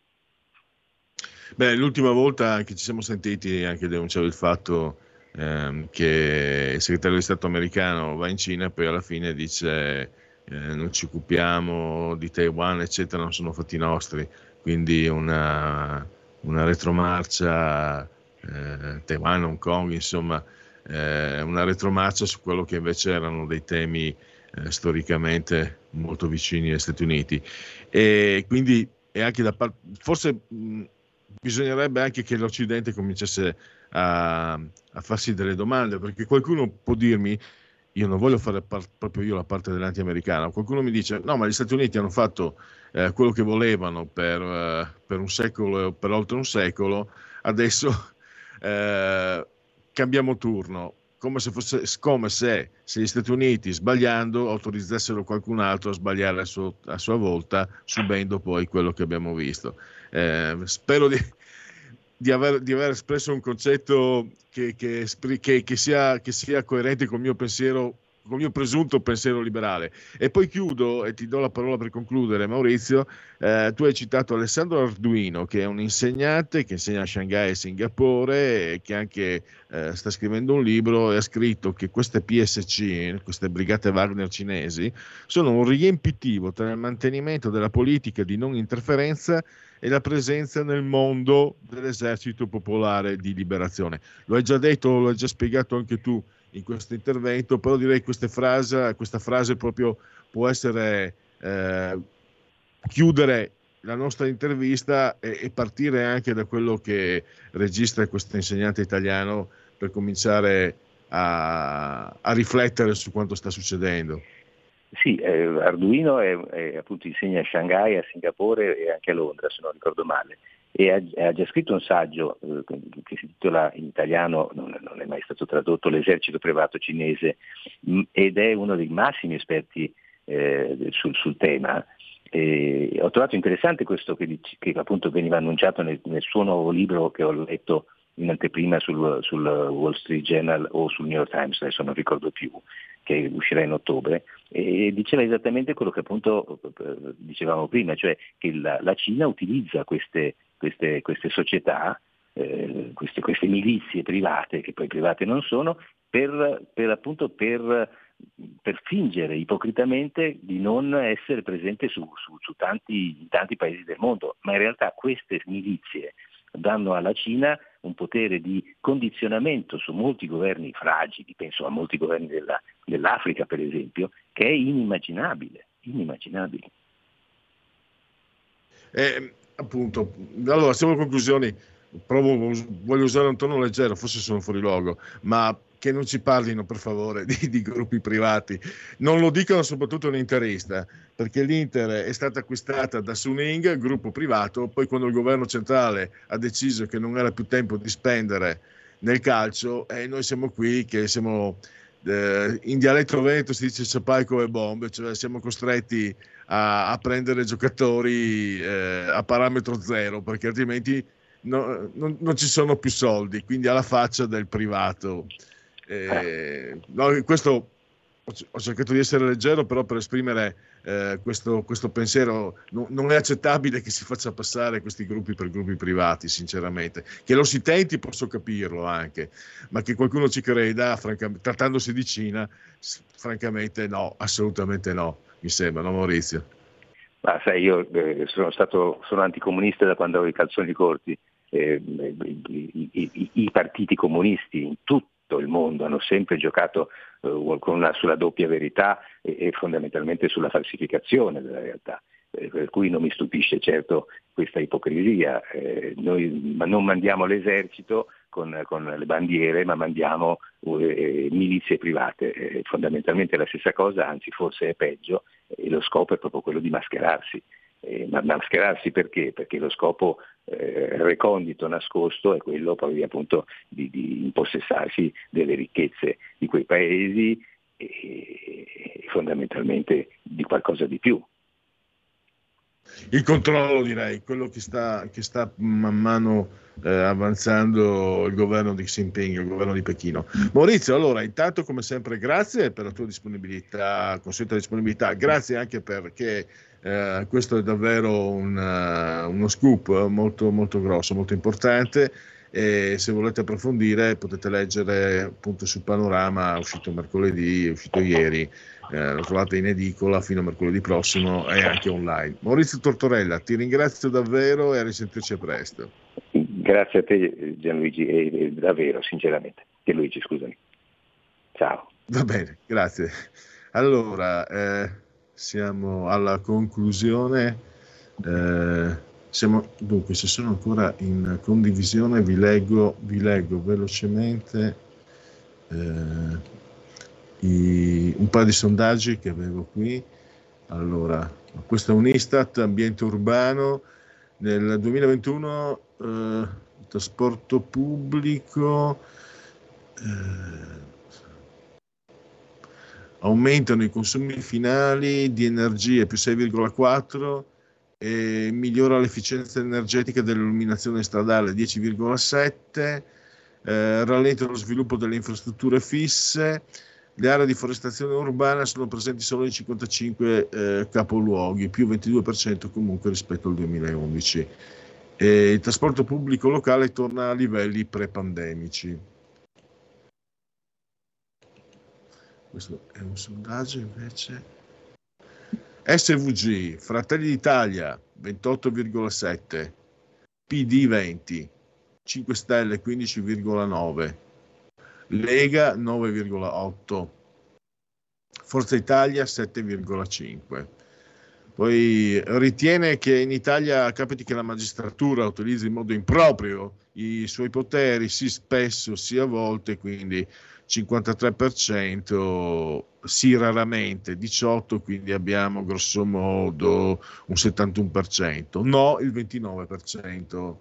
Beh, l'ultima volta che ci siamo sentiti anche denunciavo il fatto ehm, che il segretario di Stato americano va in Cina e poi alla fine dice eh, non ci occupiamo di Taiwan, eccetera, non sono fatti nostri, quindi una, una retromarcia eh, Taiwan, Hong Kong, insomma, eh, una retromarcia su quello che invece erano dei temi eh, storicamente molto vicini agli Stati Uniti. E quindi è anche da parte, forse mh, bisognerebbe anche che l'Occidente cominciasse a, a farsi delle domande, perché qualcuno può dirmi, io non voglio fare par- proprio io la parte dell'anti-americana, qualcuno mi dice no, ma gli Stati Uniti hanno fatto eh, quello che volevano per, eh, per, un secolo e per oltre un secolo, adesso [laughs] eh, cambiamo turno, come se, fosse, come se, se, gli Stati Uniti sbagliando autorizzassero qualcun altro a sbagliare a, suo, a sua volta, subendo poi quello che abbiamo visto. Eh, spero di, di, aver, di, aver, espresso un concetto che, che, che, che, sia, che sia coerente con il mio pensiero con il mio presunto pensiero liberale. E poi chiudo e ti do la parola per concludere, Maurizio. Eh, tu hai citato Alessandro Arduino, che è un insegnante che insegna a Shanghai e Singapore e che anche eh, sta scrivendo un libro e ha scritto che queste PSC, queste brigate Wagner cinesi, sono un riempitivo tra il mantenimento della politica di non interferenza e la presenza nel mondo dell'esercito popolare di liberazione. Lo hai già detto, lo hai già spiegato anche tu in questo intervento, però direi che questa frase proprio può essere eh, chiudere la nostra intervista e, e, partire anche da quello che registra questo insegnante italiano per cominciare a, a riflettere su quanto sta succedendo. Sì, eh, Arduino è, è, appunto insegna a Shanghai, a Singapore e anche a Londra, se non ricordo male e ha, ha già scritto un saggio eh, che si titola in italiano, non, non, è mai stato tradotto, L'esercito privato cinese mh, ed è uno dei massimi esperti eh, sul, sul, tema. E ho trovato interessante questo che, che appunto veniva annunciato nel, nel, suo nuovo libro che ho letto in anteprima sul, sul, Wall Street Journal o sul New York Times, adesso non ricordo più, che uscirà in ottobre, e diceva esattamente quello che appunto eh, dicevamo prima, cioè che la, la Cina utilizza queste queste, queste società, eh, queste, queste, milizie private, che poi private non sono, per, per, appunto, per, per fingere ipocritamente di non essere presente su, su, su tanti, tanti paesi del mondo, ma in realtà queste milizie danno alla Cina un potere di condizionamento su molti governi fragili, penso a molti governi della, dell'Africa per esempio, che è inimmaginabile. inimmaginabile. Eh, appunto, allora siamo alle conclusioni. Provo, voglio usare un tono leggero, forse sono fuori luogo, ma che non ci parlino per favore [laughs] di, di, gruppi privati. Non lo dicono soprattutto l'interista, perché l'Inter è stata acquistata da Suning, gruppo privato, poi quando il governo centrale ha deciso che non era più tempo di spendere nel calcio, e noi siamo qui che siamo eh, in dialetto veneto si dice ciapai come bombe, cioè siamo costretti a, a prendere giocatori eh, a parametro zero perché altrimenti no, non, non, ci sono più soldi, quindi alla faccia del privato. Eh, no, questo ho cercato di essere leggero, però per esprimere eh, questo, questo, pensiero no, non è accettabile che si faccia passare questi gruppi per gruppi privati, sinceramente. Che lo si tenti posso capirlo anche, ma che qualcuno ci creda, trattandosi di Cina, francamente no, assolutamente no mi sembra, no Maurizio? Ma sai, io eh, sono stato sono anticomunista da quando avevo i calzoni corti. Eh, i, i, i, partiti comunisti in tutto il mondo hanno sempre giocato eh, una, sulla doppia verità e, e, fondamentalmente sulla falsificazione della realtà. Eh, per cui non mi stupisce certo questa ipocrisia. Eh, noi ma non mandiamo l'esercito con, con le bandiere, ma mandiamo eh, milizie private. Eh, fondamentalmente è la stessa cosa, anzi forse è peggio, e lo scopo è proprio quello di mascherarsi. Eh, ma mascherarsi perché? Perché lo scopo eh, recondito, nascosto, è quello poi appunto di, di impossessarsi delle ricchezze di quei paesi e, e fondamentalmente di qualcosa di più, il controllo direi, quello che sta, che sta man mano eh, avanzando il governo di Xi Jinping, il governo di Pechino. Maurizio, allora intanto come sempre grazie per la tua disponibilità, consueta disponibilità, grazie anche perché eh, questo è davvero un, uh, uno scoop molto, molto grosso, molto importante e se volete approfondire potete leggere appunto sul panorama, è uscito mercoledì, è uscito ieri, eh, lo trovate in edicola fino a mercoledì prossimo e anche online. Maurizio Tortorella, ti ringrazio davvero e a risentirci presto. Grazie a te Gianluigi, e, davvero, sinceramente. E Luigi, scusami. Ciao. Va bene, grazie. Allora, eh, siamo alla conclusione. Eh, Siamo, dunque, se sono ancora in condivisione, vi leggo, vi leggo velocemente eh, i, un paio di sondaggi che avevo qui. Allora, questo è un Istat, ambiente urbano. Nel 2021 eh, trasporto pubblico eh, aumentano i consumi finali di energie più 6,4 e migliora l'efficienza energetica dell'illuminazione stradale 10,7, eh, rallenta lo sviluppo delle infrastrutture fisse, le aree di forestazione urbana sono presenti solo in 55 eh, capoluoghi, più 22% comunque rispetto al 2011. E il trasporto pubblico locale torna a livelli pre-pandemici. Questo è un sondaggio invece SVG, Fratelli d'Italia 28,7, PD 20, 5 Stelle 15,9, Lega 9,8, Forza Italia 7,5. Poi ritiene che in Italia capiti che la magistratura utilizzi in modo improprio i suoi poteri, sì spesso, sia a volte, quindi 53%, sì raramente, 18%, quindi abbiamo grosso modo un 71%, no il 29%,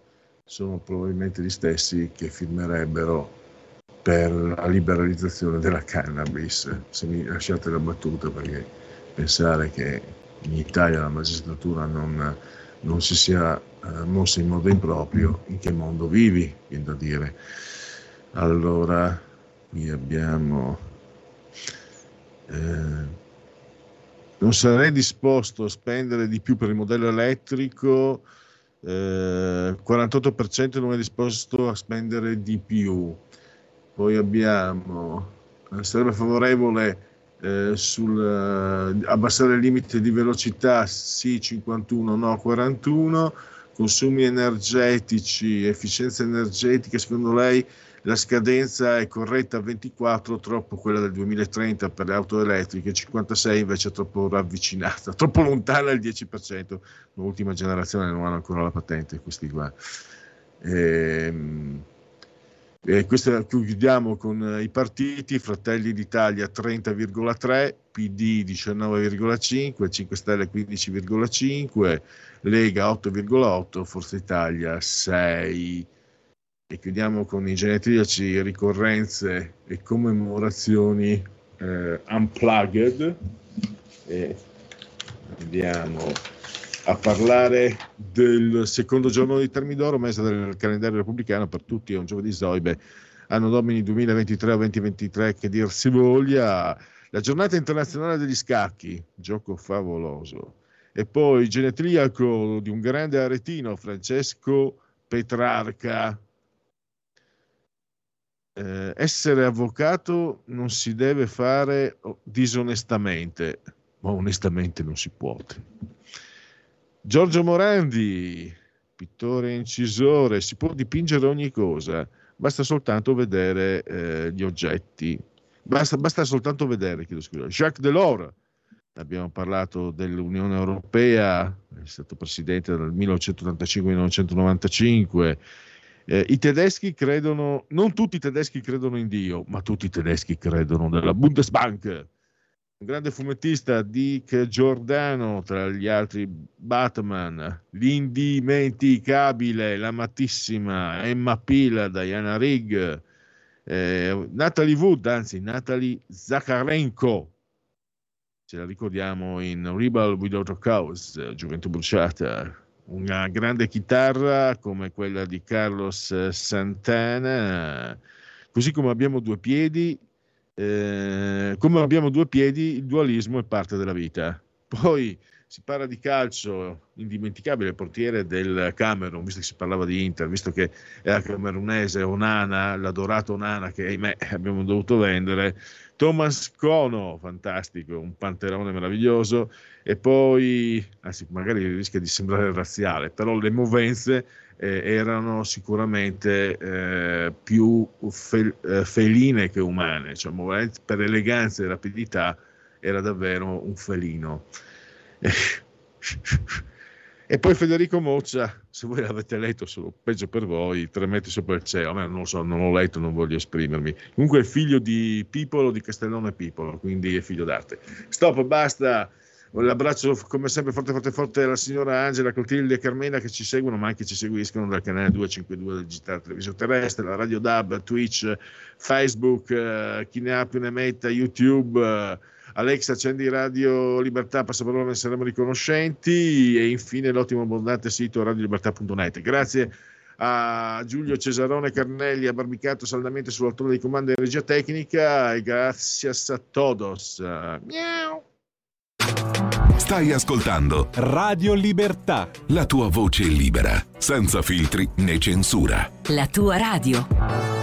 sono probabilmente gli stessi che firmerebbero per la liberalizzazione della cannabis, se mi lasciate la battuta perché pensare che in Italia la magistratura non, non si sia eh, mossa in modo improprio, in che mondo vivi, viene da dire. Allora, qui abbiamo eh, non sarei disposto a spendere di più per il modello elettrico eh, 48% non è disposto a spendere di più. Poi abbiamo eh, sarebbe favorevole eh, sul eh, abbassare il limite di velocità sì 51 no 41 consumi energetici efficienza energetica secondo lei la scadenza è corretta a 24, troppo quella del 2030 per le auto elettriche, 56 invece è troppo ravvicinata, [laughs] troppo lontana il 10%, l'ultima generazione non hanno ancora la patente questi qua. Ehm, e questo chiudiamo con i partiti, Fratelli d'Italia 30,3, PD 19,5, 5 Stelle 15,5, Lega 8,8, Forza Italia 6 e chiudiamo con i genetriaci, ricorrenze e commemorazioni eh, unplugged. E andiamo a parlare del secondo giorno di Termidoro, mese del calendario repubblicano per tutti, è un giovedì Zoibe, anno domini 2023 o 2023 che dir si voglia, la giornata internazionale degli scacchi, gioco favoloso, e poi genetriaco di un grande aretino, Francesco Petrarca, eh, essere avvocato non si deve fare disonestamente, ma onestamente non si può. Giorgio Morandi, pittore incisore, si può dipingere ogni cosa, basta soltanto vedere eh, gli oggetti, basta, basta, soltanto vedere, chiedo scusa. Jacques Delors, abbiamo parlato dell'Unione Europea, è stato presidente dal 1985 al 1995, eh, I tedeschi credono, non tutti i tedeschi credono in Dio, ma tutti i tedeschi credono nella Bundesbank. Un grande fumettista, Dick Giordano, tra gli altri Batman, l'indimenticabile, l'amatissima Emma Peel, Diana Rigg, eh, Natalie Wood, anzi Natalie Zakharenko, ce la ricordiamo in Rebel Without a Cause, Gioventù Bruciata, una grande chitarra come quella di Carlos Santana, così come abbiamo due piedi, eh, come abbiamo due piedi, il dualismo è parte della vita. Poi si parla di calcio, indimenticabile portiere del Camerun, visto che si parlava di Inter, visto che era camerunese Onana, l'adorato Onana che ahimè abbiamo dovuto vendere, Thomas Cono, fantastico, un panterone meraviglioso, e poi, anzi magari rischia di sembrare razziale, però le movenze eh, erano sicuramente eh, più fel- eh, feline che umane, cioè per eleganza e rapidità era davvero un felino. [laughs] E poi Federico Moccia, se voi l'avete letto, sono peggio per voi, tre metri sopra il cielo, a me non lo so, non l'ho letto, non voglio esprimermi. Comunque è figlio di Pipolo, di Castellone Pipolo, quindi è figlio d'arte. Stop, basta. Un abbraccio come sempre forte forte forte alla signora Angela, Clotilde e Carmela che ci seguono, ma anche ci seguiscono dal canale 252 del Digitale Televisio Terrestre, la Radio Dab, Twitch, Facebook, eh, chi ne ha più ne metta, YouTube. Eh, Alex, accendi Radio Libertà, passaparola, ne saremo riconoscenti e infine l'ottimo abbondante sito radiolibertà.net. Grazie a Giulio Cesarone Carnelli, abbarbicato saldamente sull'altore di comando e regia tecnica e grazie a todos. Miau. Stai ascoltando Radio Libertà, la tua voce libera, senza filtri né censura. La tua radio.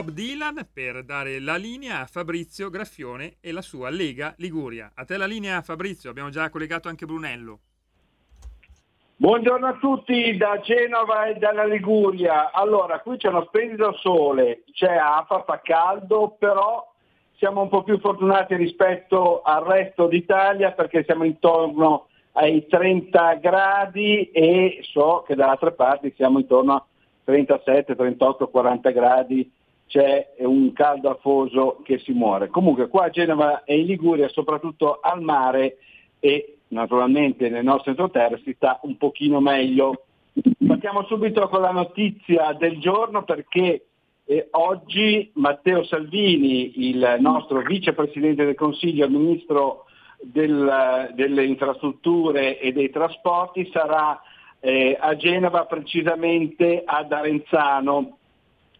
Bob Dylan per dare la linea a Fabrizio Graffione e la sua Lega Liguria. A te la linea Fabrizio, abbiamo già collegato anche Brunello. Buongiorno a tutti da Genova e dalla Liguria. Allora, qui c'è uno splendido sole, c'è afa, fa caldo, però siamo un po' più fortunati rispetto al resto d'Italia perché siamo intorno ai 30 gradi e so che da altre parti siamo intorno a 37, 38, 40 gradi, c'è un caldo afoso che si muore. Comunque qua a Genova e in Liguria, soprattutto al mare e naturalmente nel nostro entroterra si sta un pochino meglio. Partiamo subito con la notizia del giorno perché eh, oggi Matteo Salvini, il nostro vicepresidente del Consiglio, ministro del- delle infrastrutture e dei trasporti, sarà eh, a Genova, precisamente ad Arenzano,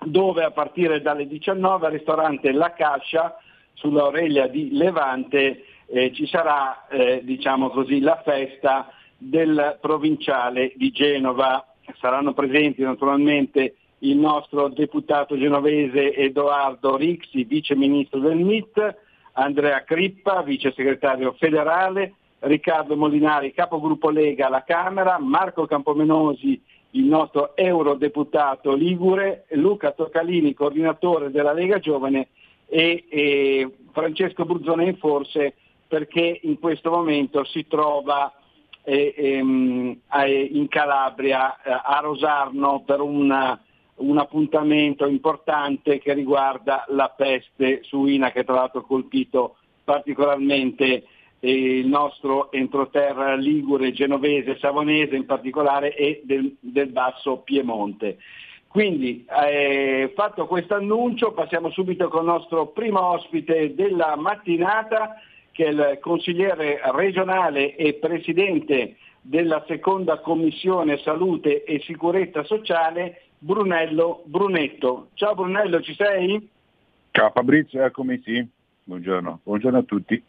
dove a partire dalle 19 al ristorante La Cascia, sulla Aurelia di Levante, eh, ci sarà eh, diciamo così, la festa del provinciale di Genova. Saranno presenti naturalmente il nostro deputato genovese Edoardo Rixi, vice ministro del MIT, Andrea Crippa, vice segretario federale, Riccardo Molinari, capogruppo Lega alla Camera, Marco Campomenosi, il nostro eurodeputato Ligure, Luca Toccalini, coordinatore della Lega Giovane e, e Francesco Bruzzone in forse perché in questo momento si trova eh, ehm, in Calabria, eh, a Rosarno, per una- un appuntamento importante che riguarda la peste suina che tra l'altro ha colpito particolarmente il nostro entroterra ligure, genovese, savonese in particolare e del, del basso Piemonte. Quindi eh, fatto questo annuncio passiamo subito con il nostro primo ospite della mattinata che è il consigliere regionale e presidente della seconda commissione salute e sicurezza sociale Brunello Brunetto. Ciao Brunello, ci sei? Ciao Fabrizio, eccomi sì. Buongiorno, buongiorno a tutti.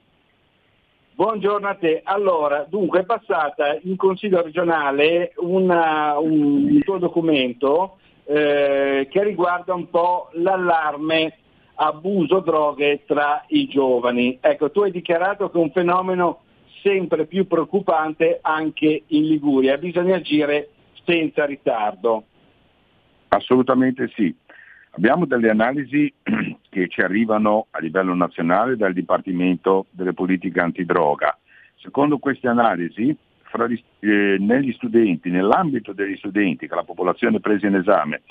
Buongiorno a te. Allora, dunque è passata in Consiglio regionale una- un tuo documento eh, che riguarda un po' l'allarme abuso droghe tra i giovani. Ecco, tu hai dichiarato che è un fenomeno sempre più preoccupante anche in Liguria, bisogna agire senza ritardo. Assolutamente sì. Abbiamo delle analisi [clears throat] che ci arrivano a livello nazionale dal Dipartimento delle politiche antidroga. Secondo queste analisi, gli- eh, negli studenti, nell'ambito degli studenti, che la popolazione presa in esame,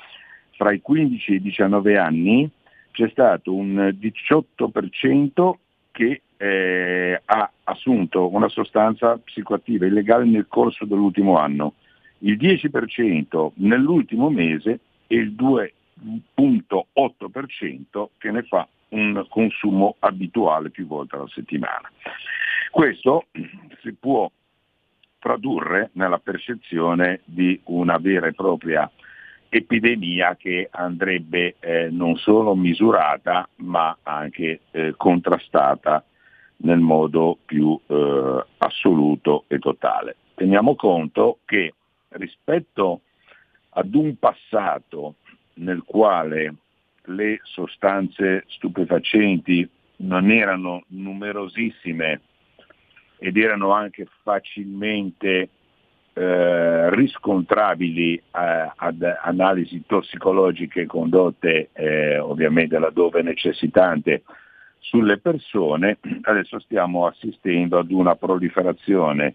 fra i 15 e i 19 anni, c'è stato un 18% che eh, ha assunto una sostanza psicoattiva illegale nel corso dell'ultimo anno, il 10% nell'ultimo mese e il 2,8% che ne fa un consumo abituale più volte alla settimana. Questo si può tradurre nella percezione di una vera e propria epidemia che andrebbe eh, non solo misurata ma anche eh, contrastata nel modo più eh, assoluto e totale. Teniamo conto che rispetto ad un passato nel quale le sostanze stupefacenti non erano numerosissime ed erano anche facilmente eh, riscontrabili eh, ad analisi tossicologiche condotte eh, ovviamente laddove necessitante sulle persone, adesso stiamo assistendo ad una proliferazione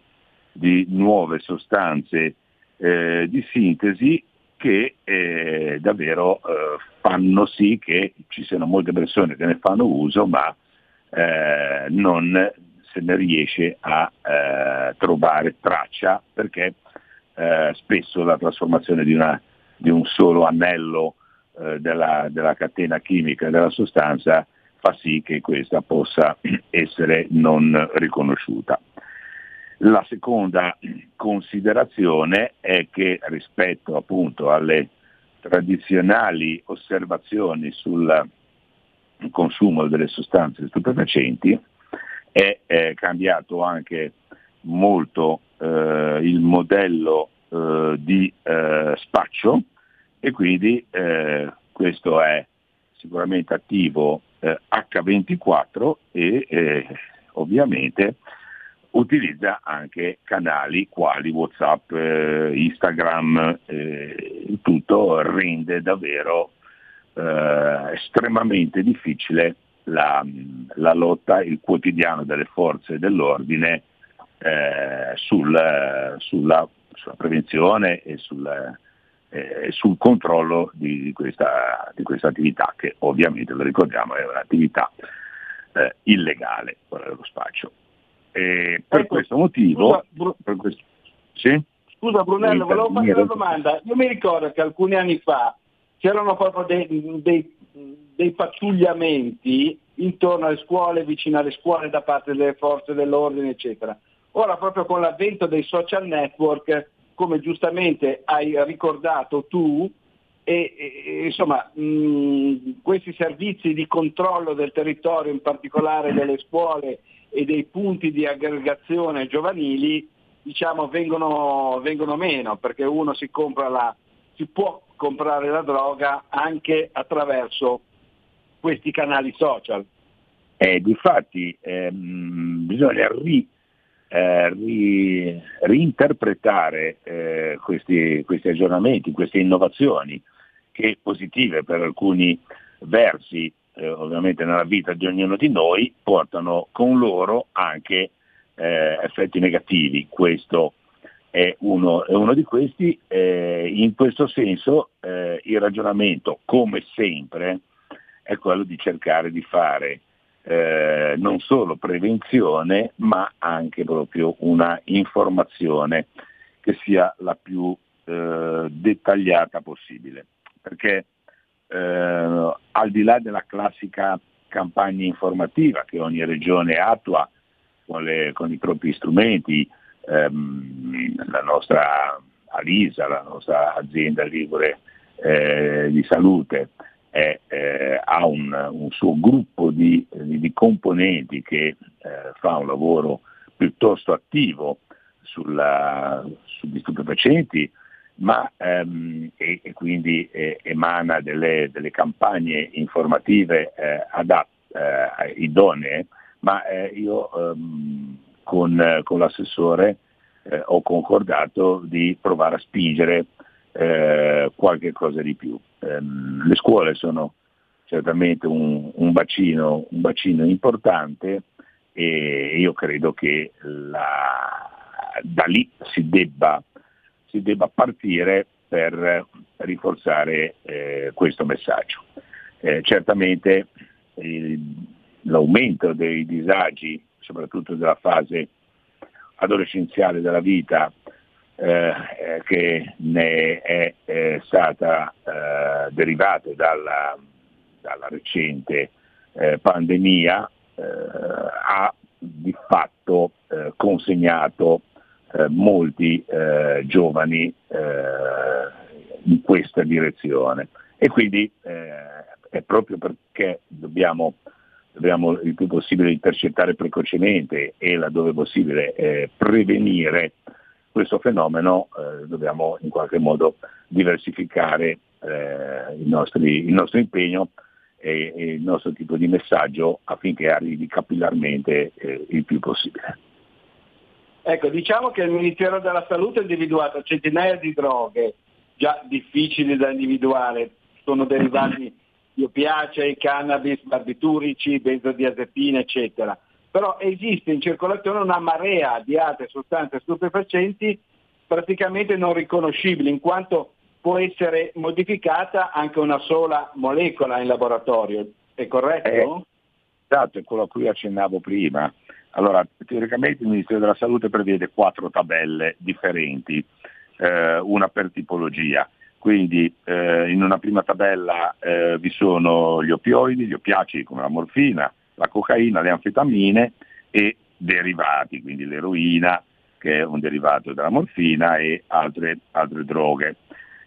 di nuove sostanze eh, di sintesi che eh, davvero eh, fanno sì che ci siano molte persone che ne fanno uso, ma eh, non se ne riesce a eh, trovare traccia perché eh, spesso la trasformazione di, una, di un solo anello eh, della, della catena chimica della sostanza fa sì che questa possa [clears throat] essere non riconosciuta. La seconda considerazione è che rispetto appunto alle tradizionali osservazioni sul consumo delle sostanze stupefacenti è, è cambiato anche molto eh, il modello eh, di eh, spaccio e quindi eh, questo è sicuramente attivo H24 eh, e eh, ovviamente utilizza anche canali quali Whatsapp, eh, Instagram, eh, tutto rende davvero eh, estremamente difficile la, la, lotta, il quotidiano delle forze dell'ordine eh, sul, sulla, sulla, prevenzione e sul, eh, sul controllo di, di, questa, di, questa, attività che ovviamente, lo ricordiamo, è un'attività eh, illegale, quella dello spaccio. E per ecco, questo motivo... Scusa, per questo, sì? scusa Brunello, volevo fare una domanda. Io mi ricordo che alcuni anni fa c'erano proprio dei, dei, dei pattugliamenti intorno alle scuole, vicino alle scuole da parte delle forze dell'ordine, eccetera. Ora proprio con l'avvento dei social network come giustamente hai ricordato tu, e, e, insomma, mh, questi servizi di controllo del territorio, in particolare delle scuole e dei punti di aggregazione giovanili, diciamo, vengono, vengono meno, perché uno si, la, si può comprare la droga anche attraverso questi canali social. Eh, difatti ehm, bisogna ri, eh, ri, reinterpretare eh, questi, questi, aggiornamenti, queste innovazioni che positive per alcuni versi, eh, ovviamente nella vita di ognuno di noi, portano con loro anche eh, effetti negativi. Questo è uno, è uno di questi. Eh, in questo senso il ragionamento, come sempre, è quello di cercare di fare eh, non solo prevenzione ma anche proprio una informazione che sia la più eh, dettagliata possibile. Perché eh, al di là della classica campagna informativa che ogni regione attua con, le, con i propri strumenti, ehm, la nostra Alisa, la nostra azienda Ligure eh, di salute, è, eh, ha un, un, suo gruppo di, di componenti che eh, fa un lavoro piuttosto attivo sugli stupefacenti, ma ehm, e, e, quindi eh, emana delle, delle, campagne informative eh, adatte, eh, idonee, ma eh, io ehm, con, con, l'assessore ho concordato di provare a spingere qualche cosa di più. Ehm, le scuole sono certamente un, un, bacino, un, bacino, importante e io credo che la, da lì si debba, si debba, partire per rinforzare eh, questo messaggio. Eh, certamente il, l'aumento dei disagi, soprattutto della fase adolescenziale della vita, eh, eh, che ne è eh, stata eh, derivata dalla, dalla, recente eh, pandemia eh, ha di fatto consegnato molti giovani in questa direzione e quindi è proprio perché dobbiamo dobbiamo il più possibile intercettare precocemente e laddove possibile prevenire questo fenomeno eh, dobbiamo in qualche modo diversificare eh, il, nostri, il, nostro impegno e, e, il nostro tipo di messaggio affinché arrivi capillarmente eh, il più possibile. Ecco, diciamo che il Ministero della Salute ha individuato centinaia di droghe già difficili da individuare, sono derivati di opiacei, cannabis, barbiturici, benzodiazepine, eccetera. Però esiste in circolazione una marea di altre sostanze stupefacenti praticamente non riconoscibili, in quanto può essere modificata anche una sola molecola in laboratorio. È corretto? Eh, esatto, è quello a cui accennavo prima. Allora, teoricamente il Ministero della Salute prevede quattro tabelle differenti, eh, una per tipologia. Quindi eh, in una prima tabella eh, vi sono gli opioidi, gli oppiacei come la morfina, la cocaina, le anfetamine e derivati, quindi l'eroina che è un derivato della morfina e altre, altre droghe.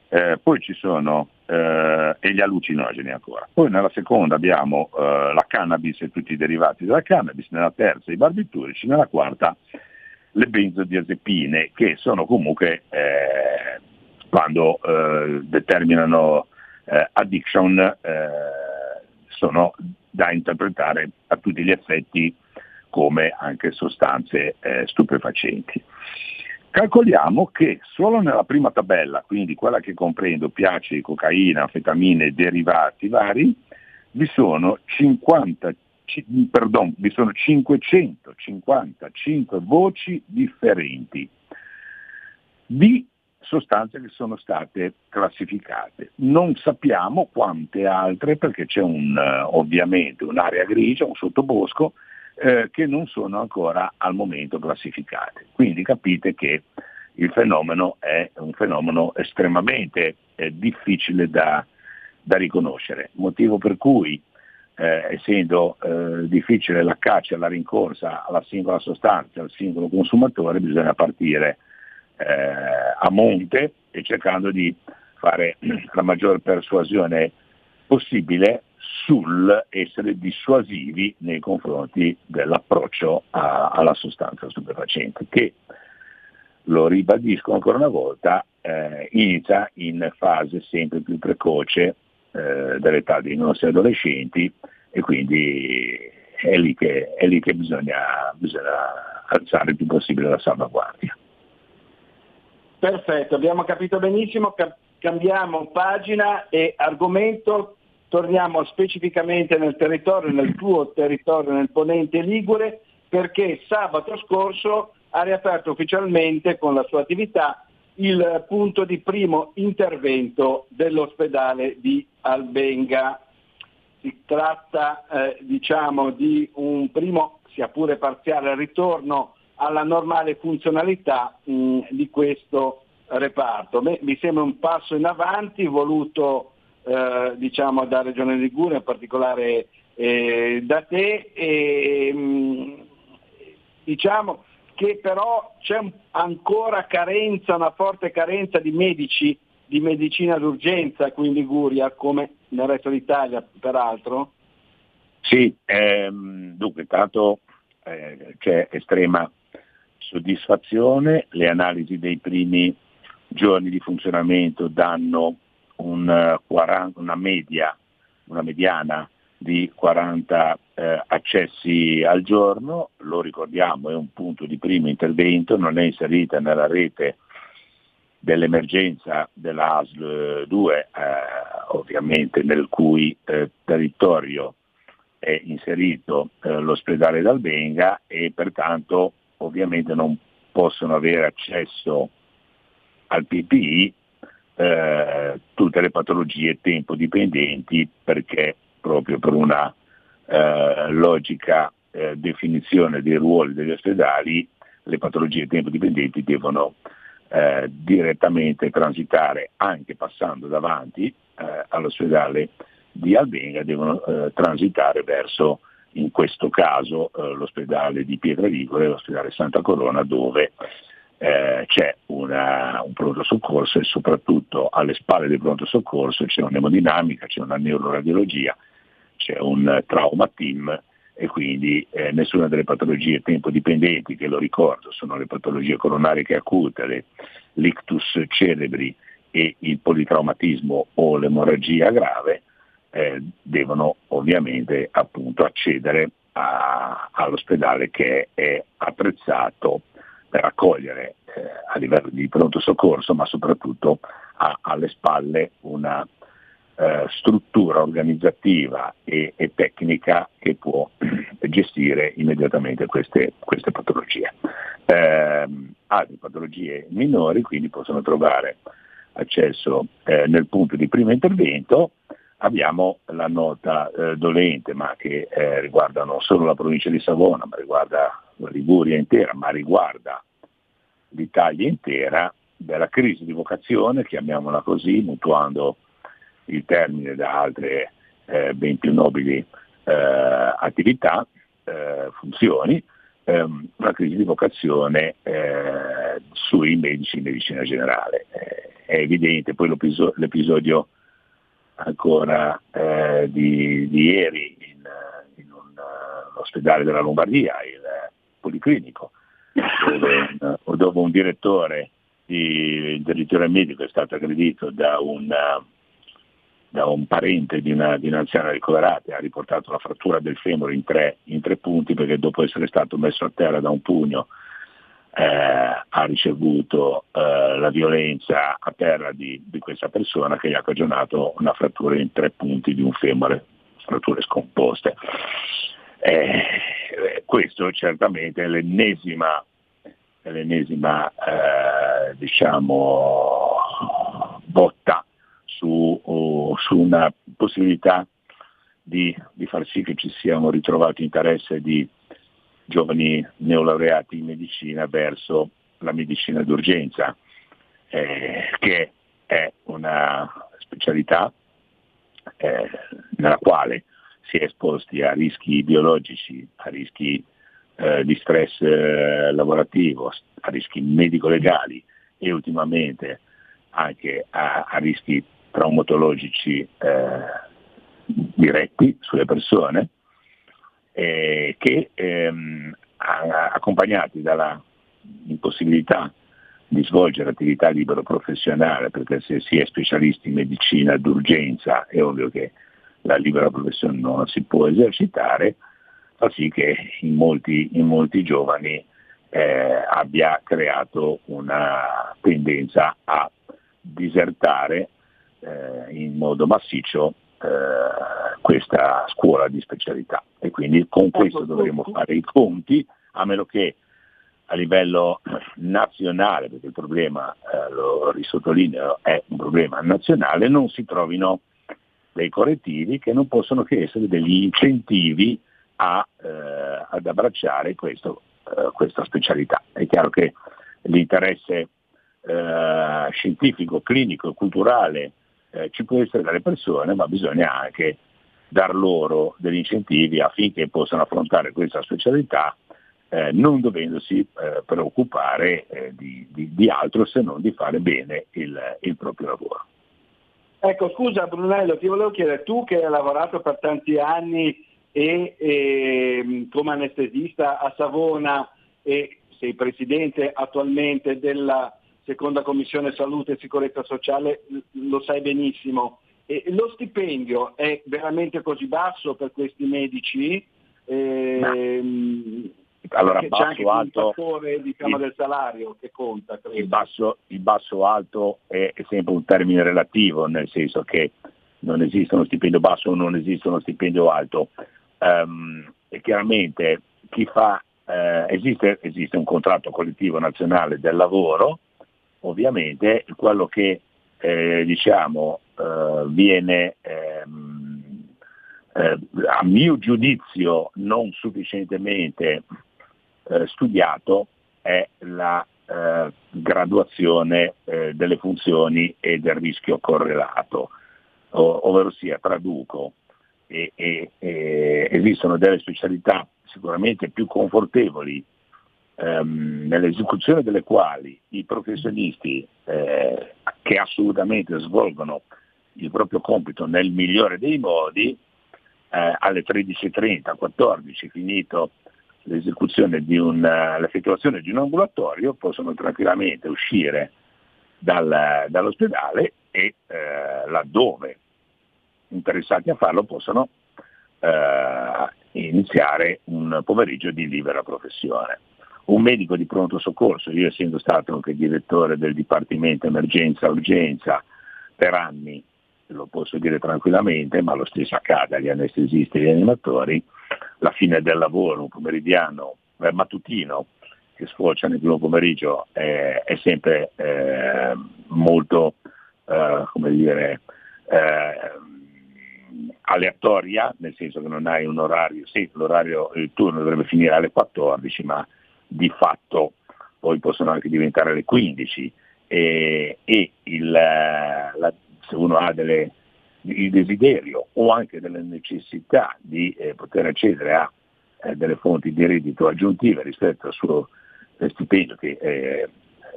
Eh, poi ci sono eh, e gli allucinogeni ancora. Poi nella seconda abbiamo eh, la cannabis e tutti i derivati della cannabis, nella terza i barbiturici, nella quarta le benzodiazepine che sono comunque eh, quando eh, determinano eh, addiction sono da interpretare a tutti gli effetti come anche sostanze stupefacenti. Calcoliamo che solo nella prima tabella, quindi quella che comprende oppiacei, cocaina, anfetamine e derivati vari, vi sono, 50, perdon, vi sono 555 voci differenti di sostanze che sono state classificate. Non sappiamo quante altre perché c'è un, ovviamente un'area grigia, un sottobosco eh, che non sono ancora al momento classificate. Quindi capite che il fenomeno è un fenomeno estremamente eh, difficile da, da, riconoscere, motivo per cui eh, essendo eh, difficile la caccia, la rincorsa alla singola sostanza, al singolo consumatore, bisogna partire eh, a monte e cercando di fare [clears throat] la maggior persuasione possibile sul essere dissuasivi nei confronti dell'approccio a, alla sostanza stupefacente, che, lo ribadisco ancora una volta, eh, inizia in fase sempre più precoce eh, dell'età dei nostri adolescenti e quindi è lì che, è lì che bisogna, bisogna alzare il più possibile la salvaguardia. Perfetto, abbiamo capito benissimo, cambiamo pagina e argomento torniamo specificamente nel territorio, nel tuo territorio, nel ponente Ligure, perché sabato scorso ha riaperto ufficialmente con la sua attività il punto di primo intervento dell'ospedale di Albenga. Si tratta eh, diciamo, di un primo, sia pure parziale, ritorno alla normale funzionalità mh, di questo reparto. Beh, mi sembra un passo in avanti voluto eh, diciamo da Regione Liguria, in particolare eh, da te. E, mm, diciamo che però c'è ancora carenza, una forte carenza di medici di medicina d'urgenza qui in Liguria, come nel resto d'Italia peraltro? Sì, ehm, dunque intanto eh, c'è estrema soddisfazione, le analisi dei primi giorni di funzionamento danno un, 40, eh, una media, una mediana di 40 eh, accessi al giorno, lo ricordiamo è un punto di primo intervento, non è inserita nella rete dell'emergenza della ASL 2, eh, ovviamente nel cui eh, territorio è inserito eh, l'ospedale d'Albenga e pertanto ovviamente non possono avere accesso al PPI eh, tutte le patologie tempo dipendenti perché proprio per una eh, logica eh, definizione dei ruoli degli ospedali le patologie tempo dipendenti devono eh, direttamente transitare anche passando davanti eh, all'ospedale di Albenga, devono eh, transitare verso in questo caso l'ospedale di Pietraligure e l'ospedale Santa Corona dove eh, c'è una, un pronto soccorso e soprattutto alle spalle del pronto soccorso c'è un'emodinamica, c'è una neuroradiologia, c'è un trauma team e quindi eh, nessuna delle patologie tempo dipendenti, che lo ricordo sono le patologie coronariche acute, le, l'ictus cerebri e il politraumatismo o l'emorragia grave, eh, devono ovviamente appunto accedere a, all'ospedale che è attrezzato per accogliere eh, a livello di pronto soccorso, ma soprattutto ha alle spalle una eh, struttura organizzativa e, e, tecnica che può [clears throat] gestire immediatamente queste, queste patologie. Eh, altre patologie minori quindi possono trovare accesso eh, nel punto di primo intervento. Abbiamo la nota eh, dolente, ma che eh, riguarda non solo la provincia di Savona, ma riguarda la Liguria intera, ma riguarda l'Italia intera, della crisi di vocazione, chiamiamola così, mutuando il termine da altre eh, ben più nobili eh, attività, eh, funzioni, ehm, una crisi di vocazione eh, sui medici in medicina generale. Eh, è evidente, poi l'episodio, l'episodio ancora eh, di, di, ieri in, in un, uh, ospedale della Lombardia, il Policlinico, dove, dove un direttore di, il direttore medico è stato aggredito da un, da un parente di, una, di un'anziana ricoverata e ha riportato la frattura del femore in tre, in tre, punti perché dopo essere stato messo a terra da un pugno eh, ha ricevuto eh, la violenza a terra di, di, questa persona che gli ha cagionato una frattura in tre punti di un femore, fratture scomposte. Eh, questo certamente è l'ennesima, è l'ennesima eh, diciamo, botta su, su una possibilità di, di, far sì che ci sia un ritrovato interesse di giovani neolaureati in medicina verso la medicina d'urgenza, eh, che è una specialità eh, nella quale si è esposti a rischi biologici, a rischi eh, di stress eh, lavorativo, a rischi medico-legali e ultimamente anche a, a rischi traumatologici eh, diretti sulle persone, eh, che ehm, accompagnati dalla impossibilità di svolgere attività libero professionale, perché se si è specialisti in medicina d'urgenza è ovvio che la libera professione non si può esercitare, fa sì che in molti, in molti giovani eh, abbia creato una tendenza a disertare eh, in modo massiccio eh, questa scuola di specialità. E quindi con ecco, questo dovremo fare i conti, a meno che a livello nazionale, perché il problema, eh, lo risottolineo, è un problema nazionale, non si trovino dei correttivi che non possono che essere degli incentivi a, eh, ad abbracciare questo, eh, questa specialità. È chiaro che l'interesse eh, scientifico, clinico, culturale eh, ci può essere dalle persone, ma bisogna anche dar loro degli incentivi affinché possano affrontare questa specialità eh, non dovendosi eh, preoccupare eh, di, di, di, altro se non di fare bene il, il, proprio lavoro. Ecco, scusa Brunello, ti volevo chiedere, tu che hai lavorato per tanti anni e, e come anestesista a Savona e sei presidente attualmente della seconda commissione salute e sicurezza sociale, lo sai benissimo. E lo stipendio è veramente così basso per questi medici? Eh, allora, c'è anche alto, il fattore diciamo, il, del salario che conta. Il basso, il basso, alto è, è, sempre un termine relativo, nel senso che non esiste uno stipendio basso o non esiste uno stipendio alto. Um, e chiaramente chi fa, eh, esiste, esiste un contratto collettivo nazionale del lavoro ovviamente quello che eh, diciamo, eh, viene ehm, eh, a mio giudizio non sufficientemente eh, studiato è la eh, graduazione eh, delle funzioni e del rischio correlato, o, ovvero sia traduco, e, e, e esistono delle specialità sicuramente più confortevoli ehm, nell'esecuzione delle quali i professionisti eh, che assolutamente svolgono il proprio compito nel migliore dei modi, eh, alle 13.30, 14, finito l'esecuzione di un, l'effettuazione di un ambulatorio, possono tranquillamente uscire dal, dall'ospedale e eh, laddove interessati a farlo possono eh, iniziare un pomeriggio di libera professione. Un medico di pronto soccorso, io essendo stato anche direttore del Dipartimento Emergenza-Urgenza per anni, lo posso dire tranquillamente, ma lo stesso accade agli anestesisti e agli animatori, la fine del lavoro, un pomeridiano eh, mattutino che sfocia nel primo pomeriggio è, è sempre eh, molto, eh, come dire, eh, aleatoria, nel senso che non hai un orario, sì, l'orario, il turno dovrebbe finire alle 14, ma di fatto poi possono anche diventare le 15 e, e il, la, se uno ha delle, il desiderio o anche delle necessità di eh, poter accedere a eh, delle fonti di reddito aggiuntive rispetto al suo eh, stipendio che eh,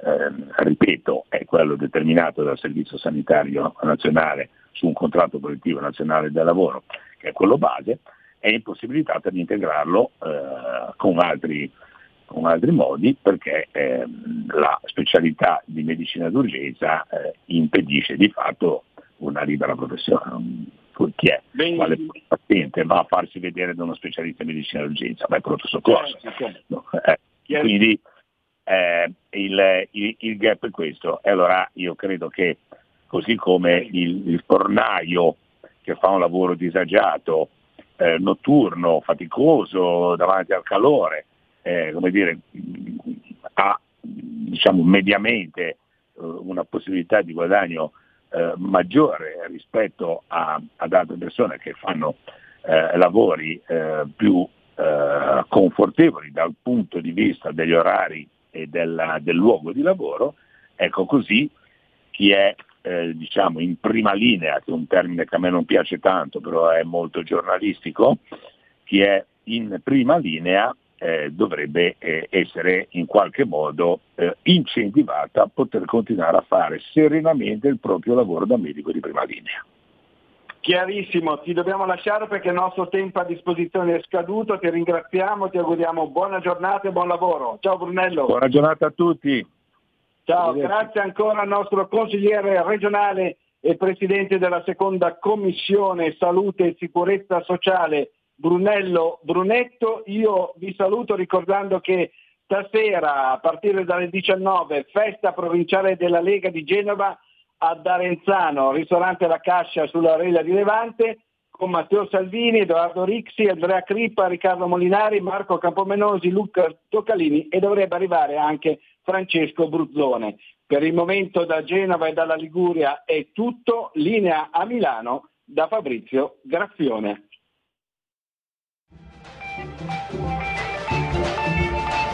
ehm, ripeto è quello determinato dal Servizio Sanitario Nazionale su un contratto collettivo nazionale del lavoro che è quello base, è impossibilitata di integrarlo eh, con altri con altri modi perché eh, la specialità di medicina d'urgenza eh, impedisce di fatto una libera professione. Chi è? Benissimo. Quale paziente va a farsi vedere da uno specialista di medicina d'urgenza? Ma è pronto soccorso. No? Eh, quindi eh, il, il, il, gap è questo. E allora io credo che così come il, il fornaio che fa un lavoro disagiato, eh, notturno, faticoso davanti al calore, eh, come dire, ha diciamo, mediamente eh, una possibilità di guadagno eh, maggiore rispetto a, ad altre persone che fanno eh, lavori eh, più eh, confortevoli dal punto di vista degli orari e della, del luogo di lavoro, ecco così chi è eh, diciamo in prima linea, che è un termine che a me non piace tanto, però è molto giornalistico, chi è in prima linea eh, dovrebbe eh, essere in qualche modo eh, incentivata a poter continuare a fare serenamente il proprio lavoro da medico di prima linea. Chiarissimo, ti dobbiamo lasciare perché il nostro tempo a disposizione è scaduto, ti ringraziamo, ti auguriamo buona giornata e buon lavoro. Ciao Brunello. Buona giornata a tutti. Ciao, grazie ancora al nostro consigliere regionale e presidente della seconda commissione salute e sicurezza sociale Brunello Brunetto. Io vi saluto ricordando che stasera a partire dalle 19 festa provinciale della Lega di Genova a Darenzano, ristorante La Cascia sulla Rela di Levante, con Matteo Salvini, Edoardo Rixi, Andrea Crippa, Riccardo Molinari, Marco Campomenosi, Luca Toccalini e dovrebbe arrivare anche Francesco Bruzzone. Per il momento da Genova e dalla Liguria è tutto, linea a Milano da Fabrizio Graffione.